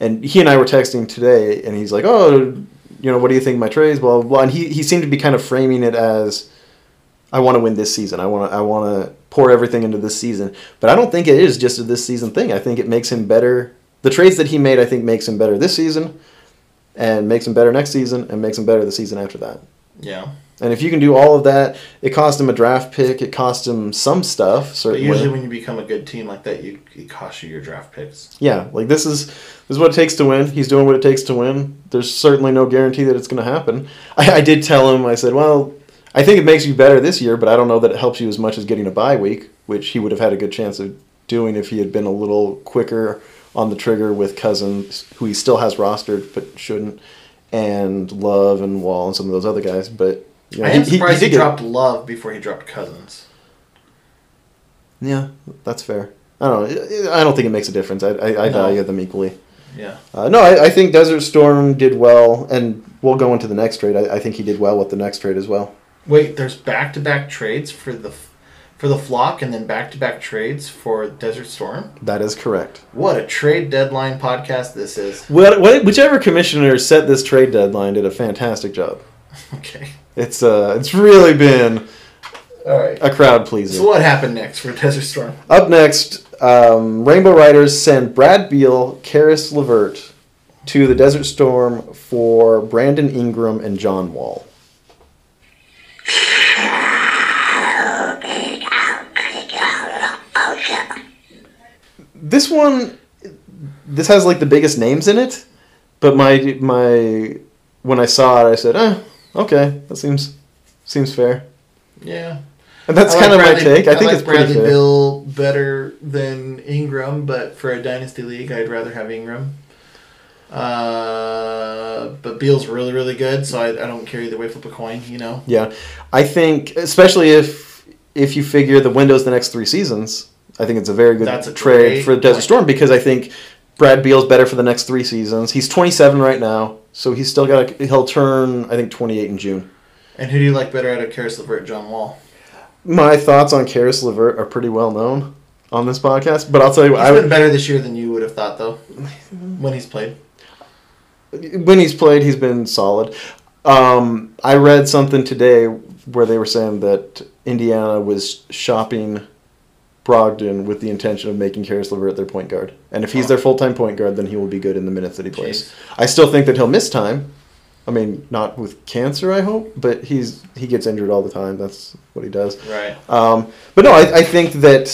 Speaker 2: And he and I were texting today, and he's like, "Oh, you know, what do you think my trades?" Blah blah. blah. And he he seemed to be kind of framing it as, "I want to win this season. I want to I want to pour everything into this season." But I don't think it is just a this season thing. I think it makes him better. The trades that he made, I think, makes him better this season, and makes him better next season, and makes him better the season after that.
Speaker 1: Yeah.
Speaker 2: And if you can do all of that, it cost him a draft pick. It cost him some stuff.
Speaker 1: But usually, when you become a good team like that, you it costs you your draft picks.
Speaker 2: yeah, like this is this is what it takes to win. He's doing what it takes to win. There's certainly no guarantee that it's going to happen. I, I did tell him. I said, well, I think it makes you better this year, but I don't know that it helps you as much as getting a bye week, which he would have had a good chance of doing if he had been a little quicker on the trigger with Cousins, who he still has rostered but shouldn't, and Love and Wall and some of those other guys. But know,
Speaker 1: I am surprised he,
Speaker 2: did get-
Speaker 1: dropped Love before he dropped Cousins.
Speaker 2: Yeah, that's fair. I don't know. I don't think it makes a difference. I, I, I
Speaker 1: No.
Speaker 2: value them equally.
Speaker 1: Yeah.
Speaker 2: Uh, no, I, I think Desert Storm did well, and we'll go into the next trade. I, I think he did well with the next trade as well.
Speaker 1: Wait, there's back to back trades for the for the flock, and then back to back trades for Desert Storm.
Speaker 2: That is correct.
Speaker 1: What a trade deadline podcast this is.
Speaker 2: What, what, whichever commissioner set this trade deadline did a fantastic job.
Speaker 1: Okay.
Speaker 2: It's uh, it's really been
Speaker 1: All right.
Speaker 2: a crowd pleaser.
Speaker 1: So what happened next for Desert Storm?
Speaker 2: Up next, um, Rainbow Riders send Brad Beal, Caris LeVert to the Desert Storm for Brandon Ingram and John Wall. This one, this has like the biggest names in it, but my my when I saw it, I said, "Eh, okay, that seems seems fair."
Speaker 1: Yeah.
Speaker 2: And that's
Speaker 1: I
Speaker 2: kind of my take. I think
Speaker 1: like
Speaker 2: it's pretty
Speaker 1: Bradley
Speaker 2: fair.
Speaker 1: Bill better than Ingram, but for a dynasty league, I'd rather have Ingram. Uh, but Beal's really, really good, so I, I don't care either way. Flip a coin, you know.
Speaker 2: Yeah, I think especially if if you figure the window's the next three seasons, I think it's a very good
Speaker 1: That's a
Speaker 2: trade for Desert
Speaker 1: point.
Speaker 2: Storm because I think Brad Beal's better for the next three seasons. He's 27 right now, so he's still got a, he'll turn I think 28 in June.
Speaker 1: And who do you like better out of Caris LeVert, John Wall?
Speaker 2: My thoughts on Caris LeVert are pretty well known on this podcast, but I'll tell you
Speaker 1: He's
Speaker 2: what, I
Speaker 1: been better this year than you would have thought, though, when he's played.
Speaker 2: when he's played, he's been solid. Um, I read something today where they were saying that Indiana was shopping Brogdon with the intention of making Caris LeVert their point guard. And if he's their full time point guard, then he will be good in the minutes that he plays. I still think that he'll miss time. I mean, not with cancer, I hope, but he's he gets injured all the time. That's what he does.
Speaker 1: Right.
Speaker 2: Um, but no, I, I think that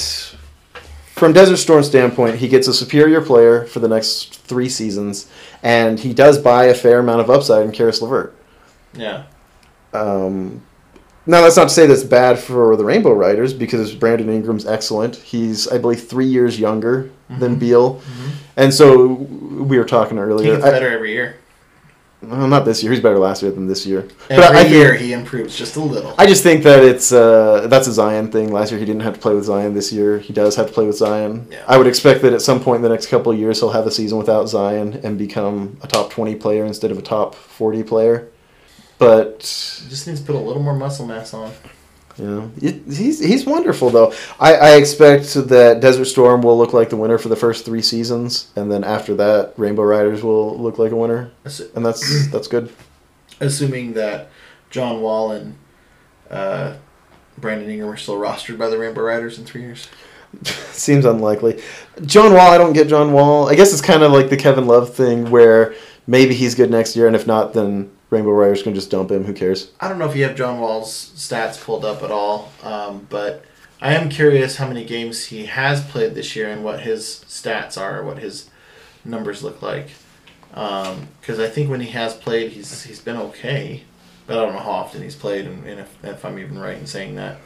Speaker 2: from Desert Storm's standpoint, he gets a superior player for the next three seasons, and he does buy a fair amount of upside in Caris LeVert.
Speaker 1: Yeah.
Speaker 2: Um, now, that's not to say that's bad for the Rainbow Riders because Brandon Ingram's excellent. He's, I believe, three years younger than
Speaker 1: Mhm.
Speaker 2: Beal, and so we were talking earlier.
Speaker 1: He
Speaker 2: earlier.
Speaker 1: gets
Speaker 2: I-
Speaker 1: better every year.
Speaker 2: well, not this year. He's better last year than this year.
Speaker 1: Every
Speaker 2: I think-
Speaker 1: year he improves just a little.
Speaker 2: I just think that it's uh, that's a Zion thing. Last year he didn't have to play with Zion. This year he does have to play with Zion. I would expect that at some point in the next couple of years he'll have a season without Zion and become a top twenty player instead of a top forty player. But
Speaker 1: Just needs to put a little more muscle mass on.
Speaker 2: Yeah, he's he's wonderful though. I, I expect that Desert Storm will look like the winner for the first three seasons, and then after that, Rainbow Riders will look like a winner, and that's that's good.
Speaker 1: Assuming that John Wall and uh, Brandon Ingram are still rostered by the Rainbow Riders in three years.
Speaker 2: Seems unlikely. John Wall, I don't get John Wall. I guess it's kind of like the Kevin Love thing where maybe he's good next year, and if not, then Rainbow Riders can just dump him. Who cares?
Speaker 1: I don't know if you have John Wall's stats pulled up at all, um, but I am curious how many games he has played this year and what his stats are, what his numbers look like. Because I think when he has played, he's he's been okay, but I don't know how often he's played and, and if, if I'm even right in saying that.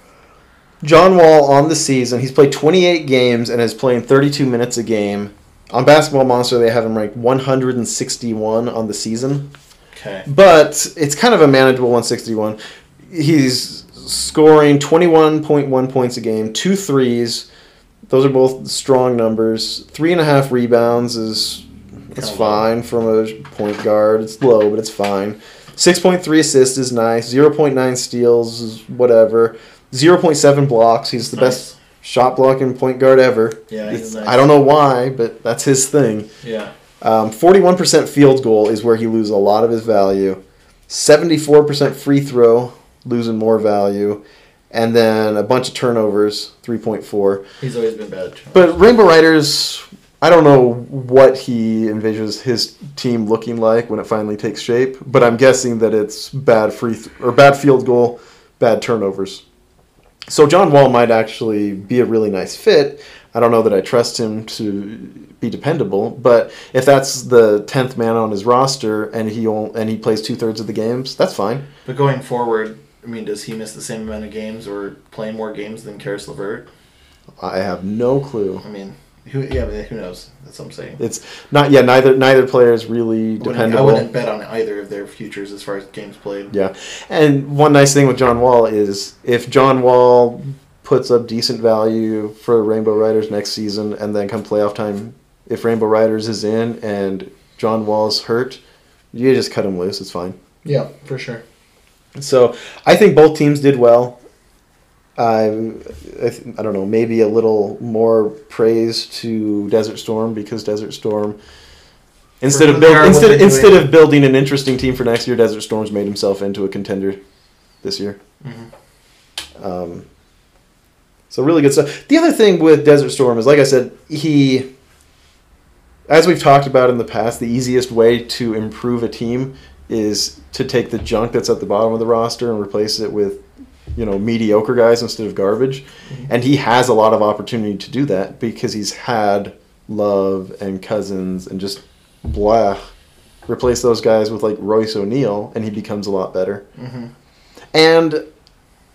Speaker 2: John Wall on the season, he's played 28 games and is playing 32 minutes a game. On Basketball Monster, they have him ranked 161 on the season.
Speaker 1: Okay.
Speaker 2: But it's kind of a manageable 161. He's scoring 21.1 points a game, two threes. Those are both strong numbers. Three and a half rebounds is it's fine from a point guard. It's low, but it's fine. 6.3 assists is nice. 0.9 steals is whatever. 0.7 blocks. He's the best shot blocking point guard ever.
Speaker 1: Yeah, he's nice.
Speaker 2: I don't know why, but that's his thing.
Speaker 1: Yeah.
Speaker 2: Um, 41% field goal is where he loses a lot of his value. 74% free throw, losing more value. And then a bunch of turnovers, 3.4.
Speaker 1: He's always been bad.
Speaker 2: But Rainbow Riders, I don't know what he envisions his team looking like when it finally takes shape, but I'm guessing that it's bad free th- or bad field goal, bad turnovers. So John Wall might actually be a really nice fit. I don't know that I trust him to be dependable, but if that's the tenth man on his roster and he on- and he plays two thirds of the games, that's fine.
Speaker 1: But going forward, I mean, does he miss the same amount of games or play more games than Caris LeVert?
Speaker 2: I have no clue.
Speaker 1: I mean, who? Yeah, but who knows? That's what I'm saying.
Speaker 2: It's not yeah. Neither neither player is really
Speaker 1: I wouldn't-
Speaker 2: dependable.
Speaker 1: I wouldn't bet on either of their futures as far as games played.
Speaker 2: Yeah, and one nice thing with John Wall is if John Wall puts up decent value for Rainbow Riders next season, and then come playoff time, if Rainbow Riders is in and John Wall's hurt, you just cut him loose. It's fine.
Speaker 1: Yeah, for sure.
Speaker 2: So I think both teams did well. I, I, th- I don't know, maybe a little more praise to Desert Storm because Desert Storm, instead of
Speaker 1: For- they are
Speaker 2: build, instead instead
Speaker 1: doing.
Speaker 2: of building an interesting team for next year, Desert Storm's made himself into a contender this year.
Speaker 1: Mhm.
Speaker 2: Um, so really good stuff. The other thing with Desert Storm is, like I said, he, as we've talked about in the past, the easiest way to improve a team is to take the junk that's at the bottom of the roster and replace it with, you know, mediocre guys instead of garbage. And he has a lot of opportunity to do that because he's had Love and Cousins and just blah. Replace those guys with like Royce O'Neale, and he becomes a lot better.
Speaker 1: Mhm.
Speaker 2: And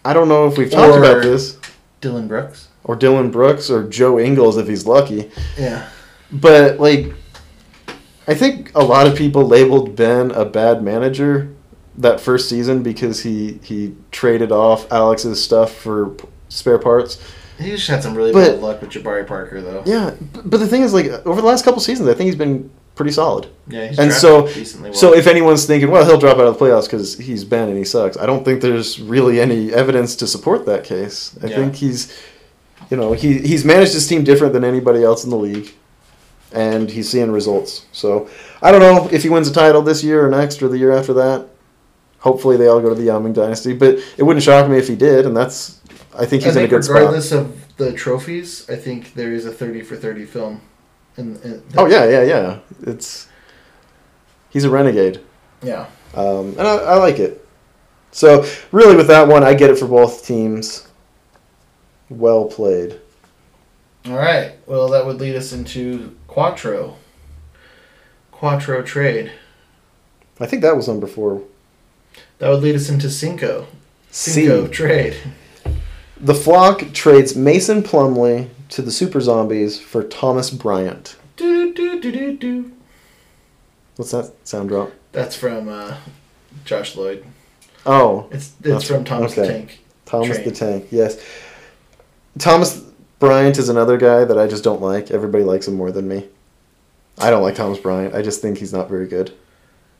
Speaker 2: I don't know if we've talked
Speaker 1: Or
Speaker 2: about this.
Speaker 1: Dillon Brooks.
Speaker 2: Or Dillon Brooks or Joe Ingles if he's lucky.
Speaker 1: Yeah.
Speaker 2: But like I think a lot of people labeled Ben a bad manager that first season because he he traded off Alex's stuff for spare parts.
Speaker 1: He just had some really
Speaker 2: But-
Speaker 1: bad luck with Jabari Parker, though.
Speaker 2: Yeah, but the thing is like over the last couple seasons I think he's been pretty solid.
Speaker 1: Yeah, he's
Speaker 2: and so
Speaker 1: well.
Speaker 2: so if anyone's thinking, well, he'll drop out of the playoffs because he's Ben and he sucks. I don't think there's really any evidence to support that case. I
Speaker 1: Yeah.
Speaker 2: think he's, you know, he he's managed his team different than anybody else in the league, and he's seeing results. So I don't know if he wins a title this year or next or the year after that. Hopefully they all go to the Yao Ming dynasty, but it wouldn't shock me if he did, and that's I think he's
Speaker 1: I
Speaker 2: in a
Speaker 1: think
Speaker 2: good spot.
Speaker 1: regardless of the trophies, I think there is a thirty for thirty film. In, in
Speaker 2: Oh yeah, yeah, yeah. It's he's a renegade.
Speaker 1: Yeah.
Speaker 2: Um, and I, I like it. So really, with that one, I get it for both teams. Well played.
Speaker 1: All right. Well, that would lead us into Quattro. Quattro trade.
Speaker 2: I think that was number four.
Speaker 1: That would lead us into Cinco.
Speaker 2: C.
Speaker 1: Cinco trade.
Speaker 2: The flock trades Mason Plumlee to the Super Zombies for Thomas Bryant.
Speaker 1: Do, do, do, do, do.
Speaker 2: What's that sound drop?
Speaker 1: That's from uh, Josh Lloyd.
Speaker 2: Oh,
Speaker 1: It's it's from Thomas the Tank.
Speaker 2: Thomas
Speaker 1: Train.
Speaker 2: the Tank. Yes. Thomas Bryant is another guy that I just don't like. Everybody likes him more than me. I don't like Thomas Bryant. I just think he's not very good.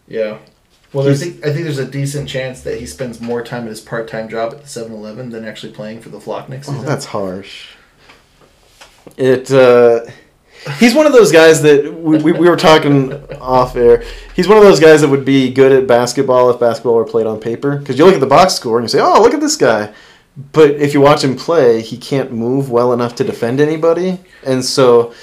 Speaker 1: Yeah. Well, I think I think there's a decent chance that he spends more time at his part-time job at the 7-Eleven than actually playing for the Flock next
Speaker 2: Oh,
Speaker 1: season.
Speaker 2: that's harsh. It. Uh, he's one of those guys that we, we, we were talking off air. He's one of those guys that would be good at basketball if basketball were played on paper. Because you look at the box score and you say, "Oh, look at this guy," but if you watch him play, he can't move well enough to defend anybody, and so.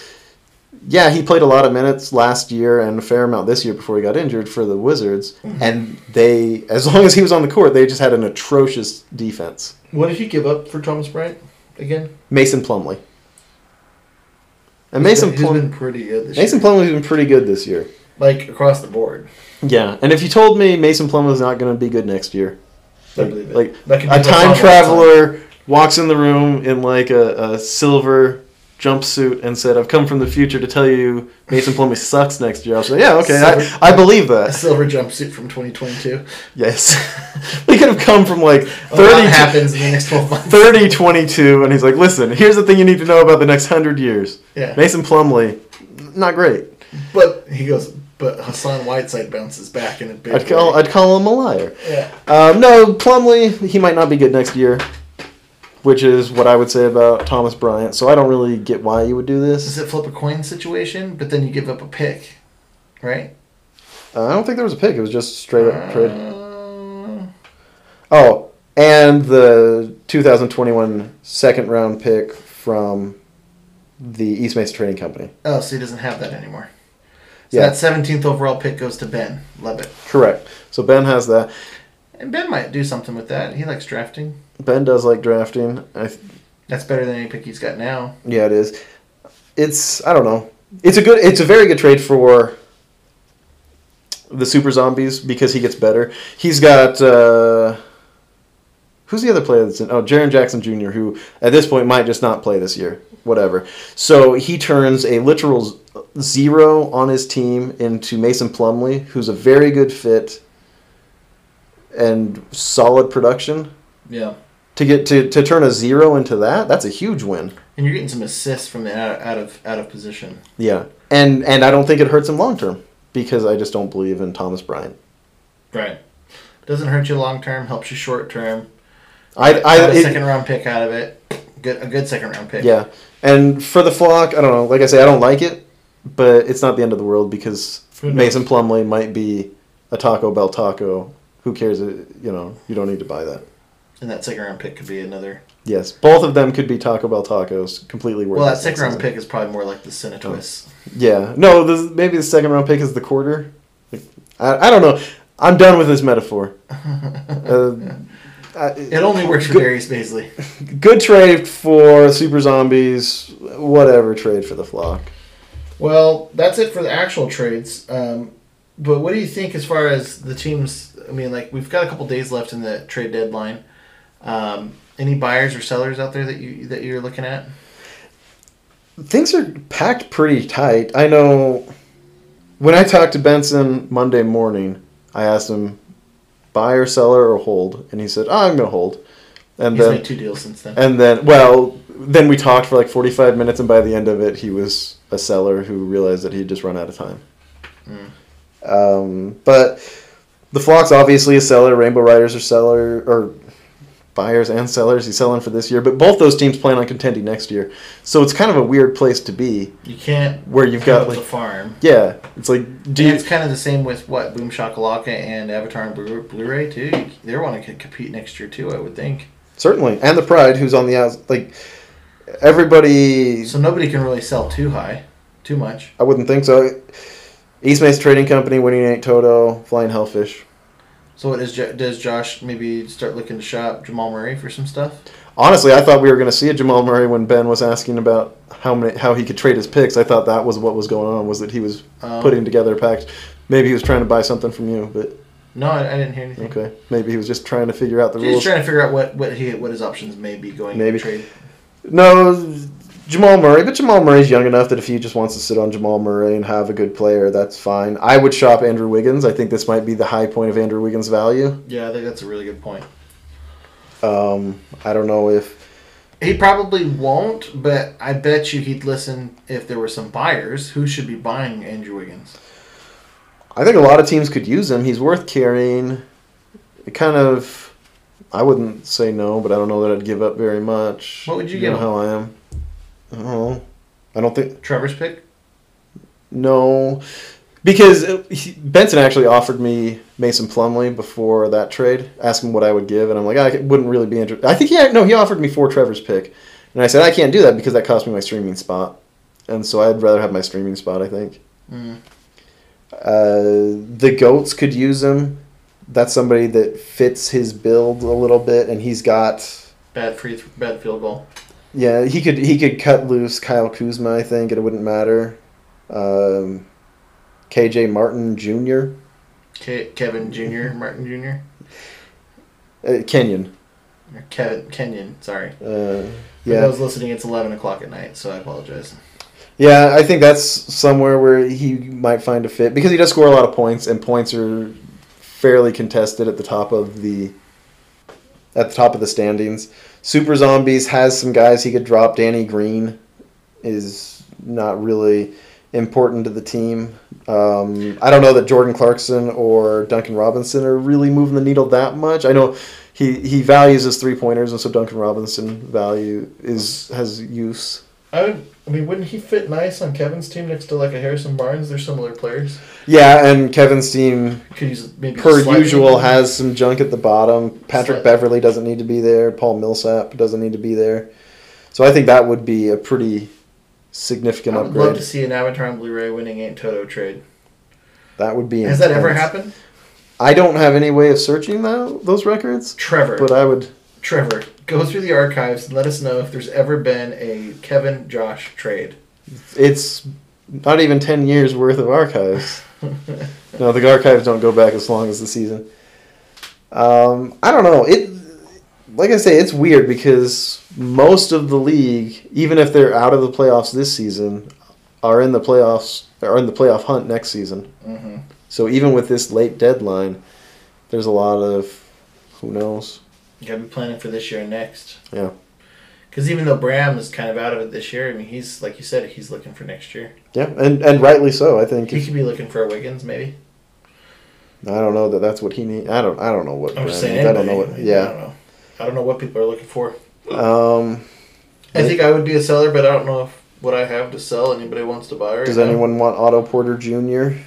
Speaker 2: Yeah, he played a lot of minutes last year and a fair amount this year before he got injured for the Wizards.
Speaker 1: Mhm.
Speaker 2: And they, as long as he was on the court, they just had an atrocious defense.
Speaker 1: What did he give up for Thomas Bryant again?
Speaker 2: Mason Plumlee. And
Speaker 1: He's
Speaker 2: Mason
Speaker 1: been-
Speaker 2: Plum-
Speaker 1: been pretty good this
Speaker 2: Mason
Speaker 1: year.
Speaker 2: Plumlee's been pretty good this year.
Speaker 1: Like across the board.
Speaker 2: Yeah, and if you told me Mason Plumlee's not going to be good next year,
Speaker 1: I
Speaker 2: like,
Speaker 1: believe it.
Speaker 2: like a time traveler walks in the room in like a, a silver jumpsuit and said, "I've come from the future to tell you Mason Plumlee sucks next year." I was like, "Yeah, okay,
Speaker 1: Silver-
Speaker 2: I, I believe
Speaker 1: A
Speaker 2: that."
Speaker 1: silver jumpsuit from 2022.
Speaker 2: Yes, he could have come from like
Speaker 1: A lot
Speaker 2: 30
Speaker 1: happens in the next 12 months.
Speaker 2: 30, 22, and he's like, "Listen, here's the thing you need to know about the next hundred years."
Speaker 1: Yeah.
Speaker 2: Mason Plumlee, not great.
Speaker 1: But he goes, but Hassan Whiteside bounces back in a big
Speaker 2: I'd call
Speaker 1: way.
Speaker 2: I'd call him a liar.
Speaker 1: Yeah.
Speaker 2: Um, no, Plumlee, he might not be good next year, which is what I would say about Thomas Bryant. So I don't really get why you would do this.
Speaker 1: Is it flip a coin situation? But then you give up a pick, right?
Speaker 2: Uh, I don't think there was a pick. It was just straight up trade.
Speaker 1: Uh,
Speaker 2: Oh, and the 2021 second round pick from the East Mesa Trading Company.
Speaker 1: oh, so he doesn't have that anymore. So
Speaker 2: Yeah.
Speaker 1: that 17th overall pick goes to Ben. Love it.
Speaker 2: Correct. So Ben has that.
Speaker 1: And Ben might do something with that. He likes drafting.
Speaker 2: Ben does like drafting. I, th-
Speaker 1: That's better than any pick he's got now.
Speaker 2: yeah, it is. It's I don't know. It's a good. It's a very good trade for the Super Zombies because he gets better. He's got. Uh, who's the other player that's in? Oh, Jaren Jackson Jr., who at this point might just not play this year. Whatever. So he turns a literal z- zero on his team into Mason Plumlee, who's a very good fit and solid production.
Speaker 1: Yeah.
Speaker 2: To get to, to turn a zero into that, that's a huge win.
Speaker 1: And you're getting some assists from the out, out of out of position.
Speaker 2: Yeah, and and I don't think it hurts him long term because I just don't believe in Thomas Bryant.
Speaker 1: Right. Doesn't hurt you long term. Helps you short term.
Speaker 2: I
Speaker 1: Got a
Speaker 2: it-
Speaker 1: second round pick out of it. Good a good second round pick.
Speaker 2: yeah, and for the flock, I don't know. Like I say, I don't like it, but it's not the end of the world because Mason Plumlee might be a Taco Bell taco. Who cares? You know, you don't need to buy that.
Speaker 1: And that second round pick could be another.
Speaker 2: Yes, both of them could be Taco Bell tacos, completely worth.
Speaker 1: Well, that second round pick is probably more like the Cinetwist.
Speaker 2: Yeah, no, the, maybe the second round pick is the quarter. I, I don't know. I'm done with this metaphor. Uh, I-
Speaker 1: It only works for
Speaker 2: good,
Speaker 1: Darius Bazley.
Speaker 2: good trade for Super Zombies. Whatever trade for the flock.
Speaker 1: Well, that's it for the actual trades. Um, but what do you think as far as the teams? I mean, like we've got a couple days left in the trade deadline. Um, any buyers or sellers out there that you that you're looking at?
Speaker 2: Things are packed pretty tight. I know. When I talked to Benson Monday morning, I asked him, buy or seller or hold, and he said, oh, I'm gonna hold. And
Speaker 1: He's
Speaker 2: then
Speaker 1: made two deals since then.
Speaker 2: And then, well, then we talked for like 45 minutes, and by the end of it, he was a seller who realized that he'd just run out of time.
Speaker 1: Mm.
Speaker 2: Um, but the Flock's obviously a seller. Rainbow Riders are seller or buyers and sellers. He's selling for this year, but both those teams plan on contending next year. So it's kind of a weird place to be.
Speaker 1: You can't
Speaker 2: where you've got like
Speaker 1: farm.
Speaker 2: Yeah, it's like do you,
Speaker 1: it's kind of the same with what Boom Shakalaka and Avatar and Blu- Blu-ray too. They're want to compete next year too. I would think.
Speaker 2: certainly and the Pride who's on the outs like everybody.
Speaker 1: So nobody can really sell too high, too much.
Speaker 2: I wouldn't think so. East Mesa Trading Company, Winning Eight Toto, Flying Hellfish.
Speaker 1: So what does Josh maybe start looking to shop Jamal Murray for some stuff?
Speaker 2: Honestly, I thought we were going to see a Jamal Murray when Ben was asking about how many how he could trade his picks. I thought that was what was going on was that he was
Speaker 1: Oh.
Speaker 2: putting together a packs. Maybe he was trying to buy something from you, but
Speaker 1: No, I, I didn't hear anything.
Speaker 2: okay. Maybe he was just trying to figure out the rules.
Speaker 1: He's
Speaker 2: rules.
Speaker 1: trying to figure out what what he what his options may be going
Speaker 2: Maybe.
Speaker 1: to trade.
Speaker 2: No, Jamal Murray, but Jamal Murray's young enough that if he just wants to sit on Jamal Murray and have a good player, that's fine. I would shop Andrew Wiggins. I think this might be the high point of Andrew Wiggins' value.
Speaker 1: Yeah, I think that's a really good point.
Speaker 2: Um, I don't know if
Speaker 1: He probably won't, but I bet you he'd listen if there were some buyers who should be buying Andrew Wiggins.
Speaker 2: I think a lot of teams could use him. He's worth carrying. It kind of, I wouldn't say no, but I don't know that I'd give up very much.
Speaker 1: What would you
Speaker 2: know
Speaker 1: give him?
Speaker 2: how I am. Don't. I don't think
Speaker 1: Trevor's pick.
Speaker 2: no, because he, Benson actually offered me Mason Plumlee before that trade, asking what I would give, and I'm like, I wouldn't really be interested. I think he had, no, he offered me for Trevor's pick, and I said I can't do that because that cost me my streaming spot, and so I'd rather have my streaming spot. I think.
Speaker 1: Mm.
Speaker 2: Uh, the goats could use him. That's somebody that fits his build a little bit, and he's got
Speaker 1: Bad free, th- bad field goal.
Speaker 2: Yeah. He could he could cut loose Kyle Kuzma, I think, and it wouldn't matter. Um, KJ Martin Jr.
Speaker 1: Ke- Kevin Jr. Martin Jr.
Speaker 2: Uh, Kenyon.
Speaker 1: Kevin Kenyon, sorry.
Speaker 2: Uh,
Speaker 1: For
Speaker 2: yeah.
Speaker 1: those listening, it's 11 o'clock at night, so I apologize.
Speaker 2: Yeah, I think that's somewhere where he might find a fit because he does score a lot of points, and points are fairly contested at the top of the at the top of the standings. Super Zombies has some guys he could drop. Danny Green is not really important to the team. Um, I don't know that Jordan Clarkson or Duncan Robinson are really moving the needle that much. I know he, he values his three pointers, and so Duncan Robinson value is has use.
Speaker 1: I would. I mean, wouldn't he fit nice on Kevin's team next to like a Harrison Barnes? They're similar players.
Speaker 2: Yeah, and Kevin's team,
Speaker 1: maybe
Speaker 2: per usual, has some junk at the bottom. Patrick
Speaker 1: Slight-
Speaker 2: Beverley doesn't need to be there. Paul Millsap doesn't need to be there. So I think that would be a pretty significant upgrade.
Speaker 1: I would love to see an Avatar on Blu-ray winning Ain't Toto trade.
Speaker 2: That would be.
Speaker 1: Has that ever happened?
Speaker 2: I don't have any way of searching that, those records.
Speaker 1: Trevor.
Speaker 2: But I would.
Speaker 1: Trevor, go through the archives and let us know if there's ever been a Kevin Josh trade.
Speaker 2: It's not even 10 years worth of archives. no, the archives don't go back as long as the season. Um, I don't know. It, like I say, it's weird because most of the league, even if they're out of the playoffs this season, are in the playoffs are in the playoff hunt next season.
Speaker 1: Mhm.
Speaker 2: So even with this late deadline, there's a lot of who knows.
Speaker 1: You gotta be planning for this year and next.
Speaker 2: Yeah.
Speaker 1: Because even though Bram is kind of out of it this year, I mean, he's like you said, he's looking for next year.
Speaker 2: Yeah, and and rightly so. I think.
Speaker 1: He could be looking for a Wiggins, maybe.
Speaker 2: I don't know that that's what he needs. I don't. I don't know what.
Speaker 1: I'm just saying.
Speaker 2: needs. I don't know what. Yeah.
Speaker 1: I don't know. I don't know what people are looking for.
Speaker 2: Um,
Speaker 1: I think I would be a seller, but I don't know if what I have to sell anybody wants to buy. Right
Speaker 2: does
Speaker 1: now.
Speaker 2: anyone want Otto Porter Jr.?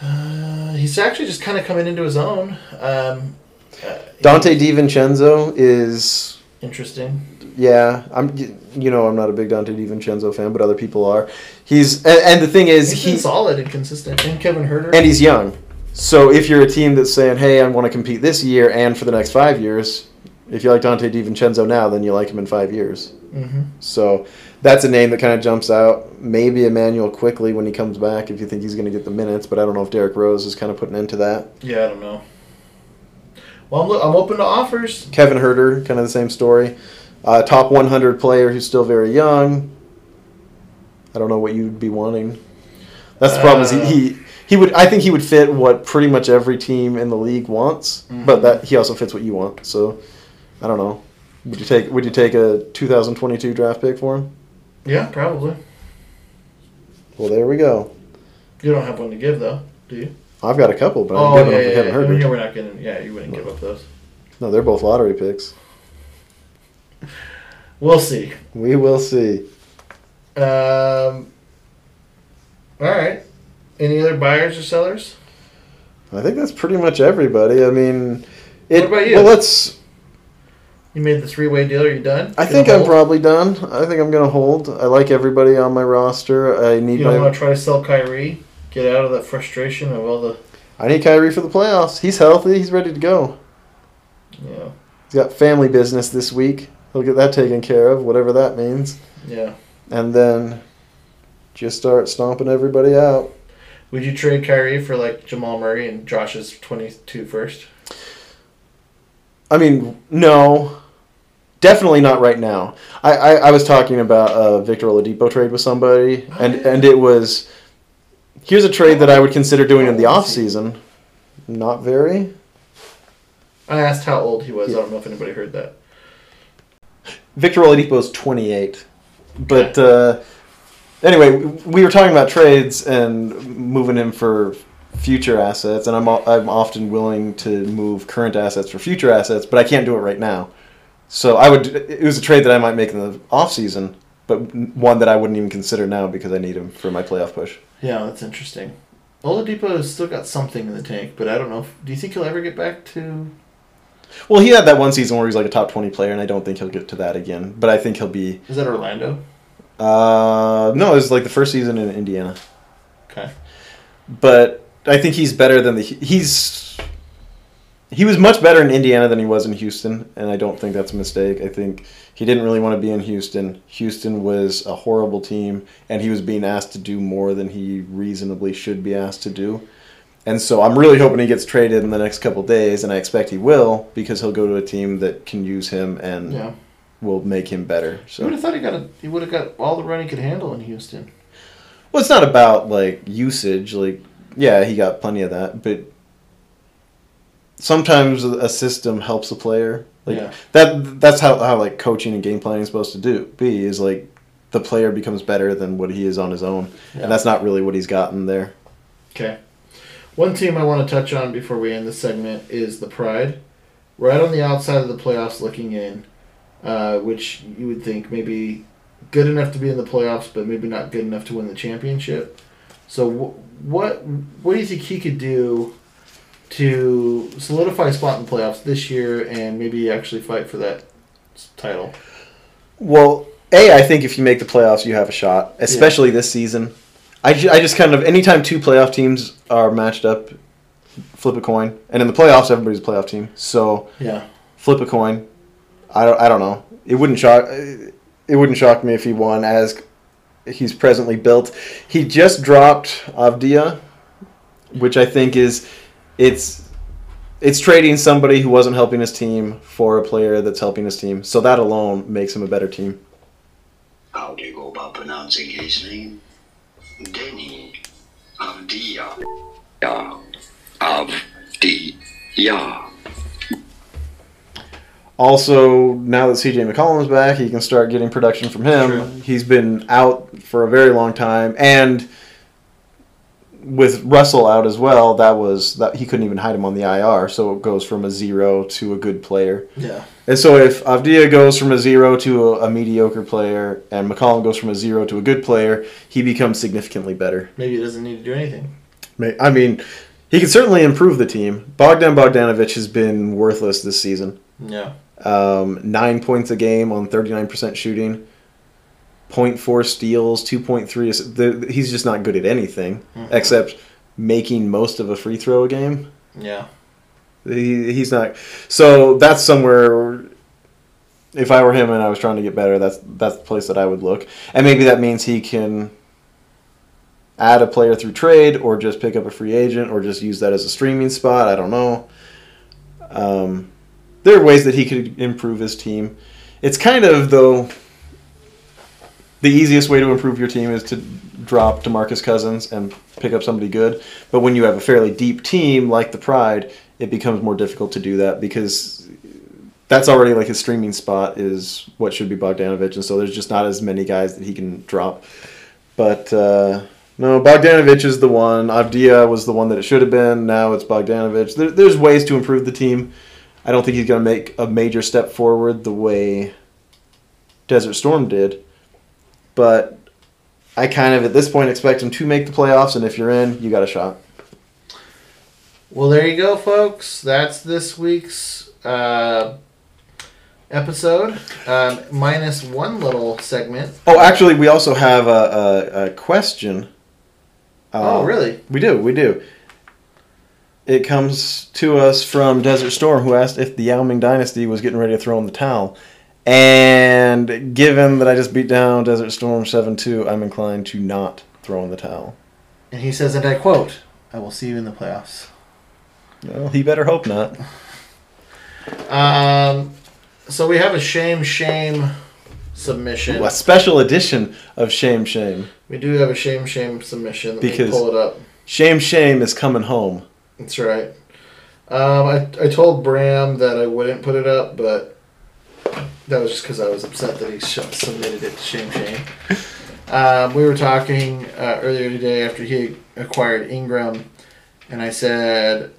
Speaker 1: Uh, he's actually just kind of coming into his own. Um, uh,
Speaker 2: Donte DiVincenzo is
Speaker 1: interesting.
Speaker 2: yeah. I'm you know I'm not a big Donte DiVincenzo fan, but other people are. He's and, and the thing is
Speaker 1: He's
Speaker 2: he
Speaker 1: solid and consistent. And Kevin Huerter.
Speaker 2: and he's young. So if you're a team that's saying, "Hey, I want to compete this year and for the next five years," if you like Donte DiVincenzo now, then you like him in five years.
Speaker 1: Mhm.
Speaker 2: So that's a name that kind of jumps out. Maybe Immanuel Quickley when he comes back, if you think he's going to get the minutes. But I don't know if Derrick Rose is kind of putting into that.
Speaker 1: Yeah, I don't know. Well, I'm, I'm open to offers.
Speaker 2: Kevin Huerter, kind of the same story. Uh, top 100 player who's still very young. I don't know what you'd be wanting. That's the problem. Is he, he he would I think he would fit what pretty much every team in the league wants, but
Speaker 1: Mhm.
Speaker 2: that he also fits what you want. So I don't know. Would you take Would you take a 2022 draft pick for him?
Speaker 1: Yeah, probably.
Speaker 2: Well, there we go.
Speaker 1: You don't have one to give though, do you?
Speaker 2: I've got a couple, but I'm
Speaker 1: oh
Speaker 2: giving
Speaker 1: yeah,
Speaker 2: them
Speaker 1: yeah,
Speaker 2: Kevin
Speaker 1: yeah. I yeah, we're not getting. Yeah, you wouldn't give up those.
Speaker 2: No, they're both lottery picks.
Speaker 1: We'll see.
Speaker 2: We will see.
Speaker 1: Um. All right. Any other buyers or sellers?
Speaker 2: I think that's pretty much everybody. I mean, it,
Speaker 1: What about you?
Speaker 2: Well, let's.
Speaker 1: You made the three-way deal. Are you done?
Speaker 2: I
Speaker 1: Gonna
Speaker 2: think I'm probably done. I think I'm gonna hold. I like everybody on my roster. I need
Speaker 1: You don't
Speaker 2: my.
Speaker 1: want to try to sell Kyrie? Get out of that frustration of all the.
Speaker 2: I need Kyrie for the playoffs. He's healthy. He's ready to go.
Speaker 1: Yeah.
Speaker 2: He's got family business this week. He'll get that taken care of, whatever that means.
Speaker 1: Yeah.
Speaker 2: And then just start stomping everybody out.
Speaker 1: Would you trade Kyrie for like Jamal Murray and Josh's 22 first?
Speaker 2: I mean, no, definitely not right now. I, I, I was talking about a Victor Oladipo trade with somebody, and, and it was here's a trade that I would consider doing in the off season. Not very.
Speaker 1: I asked how old he was. I don't know if anybody heard that.
Speaker 2: Victor Oladipo is 28, but uh, anyway, we were talking about trades and moving him for future assets, and I'm I'm often willing to move current assets for future assets, but I can't do it right now. So I would. It was a trade that I might make in the off season, but one that I wouldn't even consider now because I need him for my playoff push.
Speaker 1: Yeah, that's interesting. Oladipo has still got something in the tank, but I don't know. If, do you think he'll ever get back to?
Speaker 2: Well, he had that one season where he was like a top 20 player, and I don't think he'll get to that again. But I think he'll be.
Speaker 1: Is that Orlando?
Speaker 2: Uh, no, it was like the first season in Indiana.
Speaker 1: Okay.
Speaker 2: But I think he's better than the he's he was much better in Indiana than he was in Houston, and I don't think that's a mistake. I think he didn't really want to be in Houston. Houston was a horrible team, and he was being asked to do more than he reasonably should be asked to do. And so I'm really hoping he gets traded in the next couple days, and I expect he will because he'll go to a team that can use him and
Speaker 1: Yeah.
Speaker 2: will make him better.
Speaker 1: So You would have thought he got a, he would have got all the run he could handle in Houston.
Speaker 2: well, it's not about like usage. Like yeah, he got plenty of that, but sometimes a system helps a player. Like
Speaker 1: Yeah.
Speaker 2: that that's how, how like coaching and game planning is supposed to do be is like the player becomes better than what he is on his own.
Speaker 1: Yeah.
Speaker 2: And that's not really what he's gotten there.
Speaker 1: Okay. One team I want to touch on before we end this segment is the Pride. Right on the outside of the playoffs looking in, uh, which you would think maybe good enough to be in the playoffs, but maybe not good enough to win the championship. So, wh- what what do you think he could do to solidify a spot in the playoffs this year and maybe actually fight for that title?
Speaker 2: Well, A, I think if you make the playoffs, you have a shot, especially this season. I, ju- I just kind of, anytime two playoff teams are matched up, flip a coin. And in the playoffs, everybody's a playoff team. So
Speaker 1: Yeah.
Speaker 2: flip a coin. I don't, I don't know. It wouldn't shock. It wouldn't shock me if he won as he's presently built. He just dropped Avdija, which I think is it's it's trading somebody who wasn't helping his team for a player that's helping his team. So that alone makes him a better team.
Speaker 4: How do you go about pronouncing his name? Deni Avdija. Yeah. Avdija.
Speaker 2: Also, now that CJ McCollum's back, he can start getting production from him. He's been out for a very long time, and with Russell out as well, that was that he couldn't even hide him on the IR. So it goes from a zero to a good player.
Speaker 1: Yeah.
Speaker 2: And so if Avdija goes from a zero to a, a mediocre player, and McCollum goes from a zero to a good player, he becomes significantly better.
Speaker 1: Maybe he doesn't need to do anything.
Speaker 2: I mean, he can certainly improve the team. Bogdan Bogdanovich has been worthless this season.
Speaker 1: Yeah.
Speaker 2: Um, nine points a game on 39% shooting, 0.4 steals, 2.3. ass- He's just not good at anything
Speaker 1: Mhm.
Speaker 2: except making most of a free throw a game.
Speaker 1: Yeah.
Speaker 2: He, he's not. So that's somewhere. If I were him and I was trying to get better, that's that's the place that I would look. And maybe that means he can add a player through trade, or just pick up a free agent, or just use that as a streaming spot. I don't know. Um, there are ways that he could improve his team. It's kind of though. The easiest way to improve your team is to drop DeMarcus Cousins and pick up somebody good. But when you have a fairly deep team like the Pride, it becomes more difficult to do that because that's already like his streaming spot is what should be Bogdanovich, and so there's just not as many guys that he can drop. But uh, no, Bogdanovich is the one. Avdija was the one that it should have been. Now it's Bogdanovich. There, there's ways to improve the team. I don't think he's going to make a major step forward the way Desert Storm did, but I kind of at this point expect them to make the playoffs, and if you're in, you got a shot.
Speaker 1: Well, there you go, folks. That's this week's uh, episode, um, minus one little segment.
Speaker 2: Oh, actually, we also have a, a, a question.
Speaker 1: Oh,
Speaker 2: Uh,
Speaker 1: really?
Speaker 2: We do, we do. It comes to us from Desert Storm, who asked if the Yao Ming Dynasty was getting ready to throw in the towel. And given that I just beat down Desert Storm 7 2, I'm inclined to not throw in the towel.
Speaker 1: And he says, and I quote, I will see you in the playoffs.
Speaker 2: Well, he better hope not.
Speaker 1: Um, so we have a shame, shame submission.
Speaker 2: A special edition of Shame Shame.
Speaker 1: We do have a shame, shame submission. Let me
Speaker 2: Because
Speaker 1: pull it up.
Speaker 2: Shame Shame is coming home.
Speaker 1: That's right. Um, I, I told Bram that I wouldn't put it up, but that was just because I was upset that he sh- submitted it to Shame Shame. Um, we were talking uh, earlier today after he acquired Ingram, and I said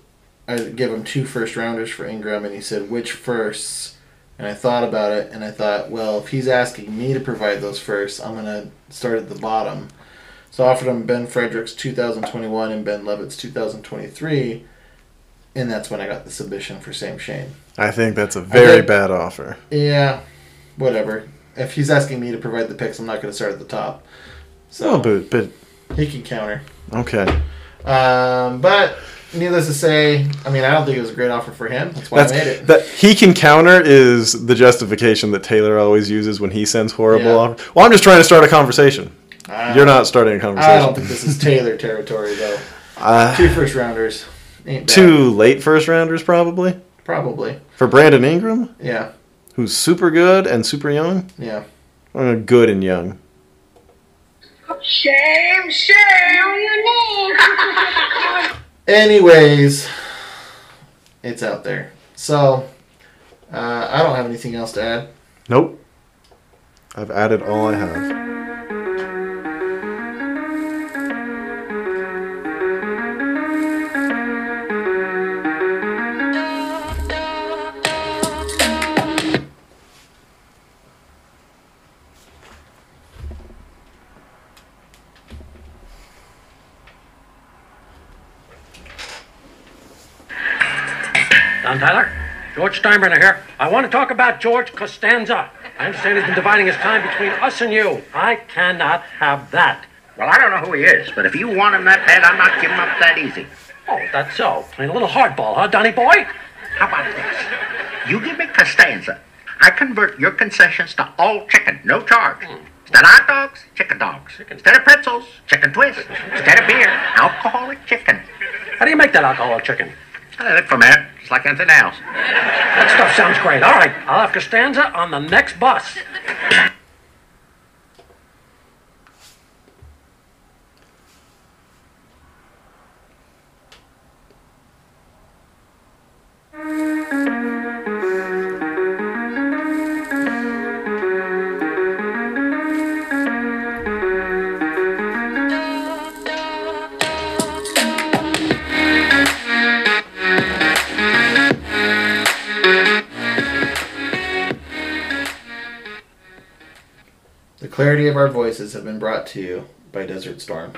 Speaker 1: I'd give him two first rounders for Ingram, and he said, which firsts? And I thought about it, and I thought, well, if he's asking me to provide those firsts, I'm going to start at the bottom. So I offered him Ben Fredericks 2021 and Ben Levitt's 2023, and that's when I got the submission for Same Shame.
Speaker 2: I think that's a very
Speaker 1: did-
Speaker 2: bad offer.
Speaker 1: Yeah, whatever. If he's asking me to provide the picks, I'm not going to start at the top. So
Speaker 2: Oh, but, but
Speaker 1: he can counter.
Speaker 2: okay.
Speaker 1: Um, but needless to say, I mean, I don't think it was a great offer for him. That's why
Speaker 2: That's,
Speaker 1: I made it.
Speaker 2: that he can counter is the justification that Taylor always uses when he sends horrible
Speaker 1: Yeah.
Speaker 2: offers. Well, I'm just trying to start a conversation. You're not starting a conversation.
Speaker 1: I don't think this is Taylor territory, though.
Speaker 2: Uh,
Speaker 1: Two first rounders. Ain't bad.
Speaker 2: two late first rounders, probably.
Speaker 1: Probably.
Speaker 2: For Brandon Ingram,
Speaker 1: Yeah.
Speaker 2: who's super good and super young.
Speaker 1: Yeah.
Speaker 2: Uh, good and young.
Speaker 15: Shame, shame. your name.
Speaker 1: Anyways, it's out there. So, uh, I don't have anything else to add.
Speaker 2: Nope. I've added all I have.
Speaker 16: Tyler? George Steinbrenner here. I want to talk about George Costanza. I understand he's been dividing his time between us and you. I cannot have that.
Speaker 17: Well, I don't know who he is, but if you want him that bad, I'm not giving up that easy.
Speaker 16: Oh, that's so. Playing a little hardball, huh, Donny boy?
Speaker 17: How about this? You give me Costanza. I convert your concessions to all chicken, no charge. Hmm. Instead of hot dogs, chicken dogs. Instead of pretzels, chicken twists. Instead of beer, alcoholic chicken.
Speaker 16: How do you make that alcoholic chicken?
Speaker 17: I live from it, just like anything else.
Speaker 16: That stuff sounds great. All right, I'll have Costanza on the next bus.
Speaker 1: clarity of our voices have been brought to you by Desert Storm.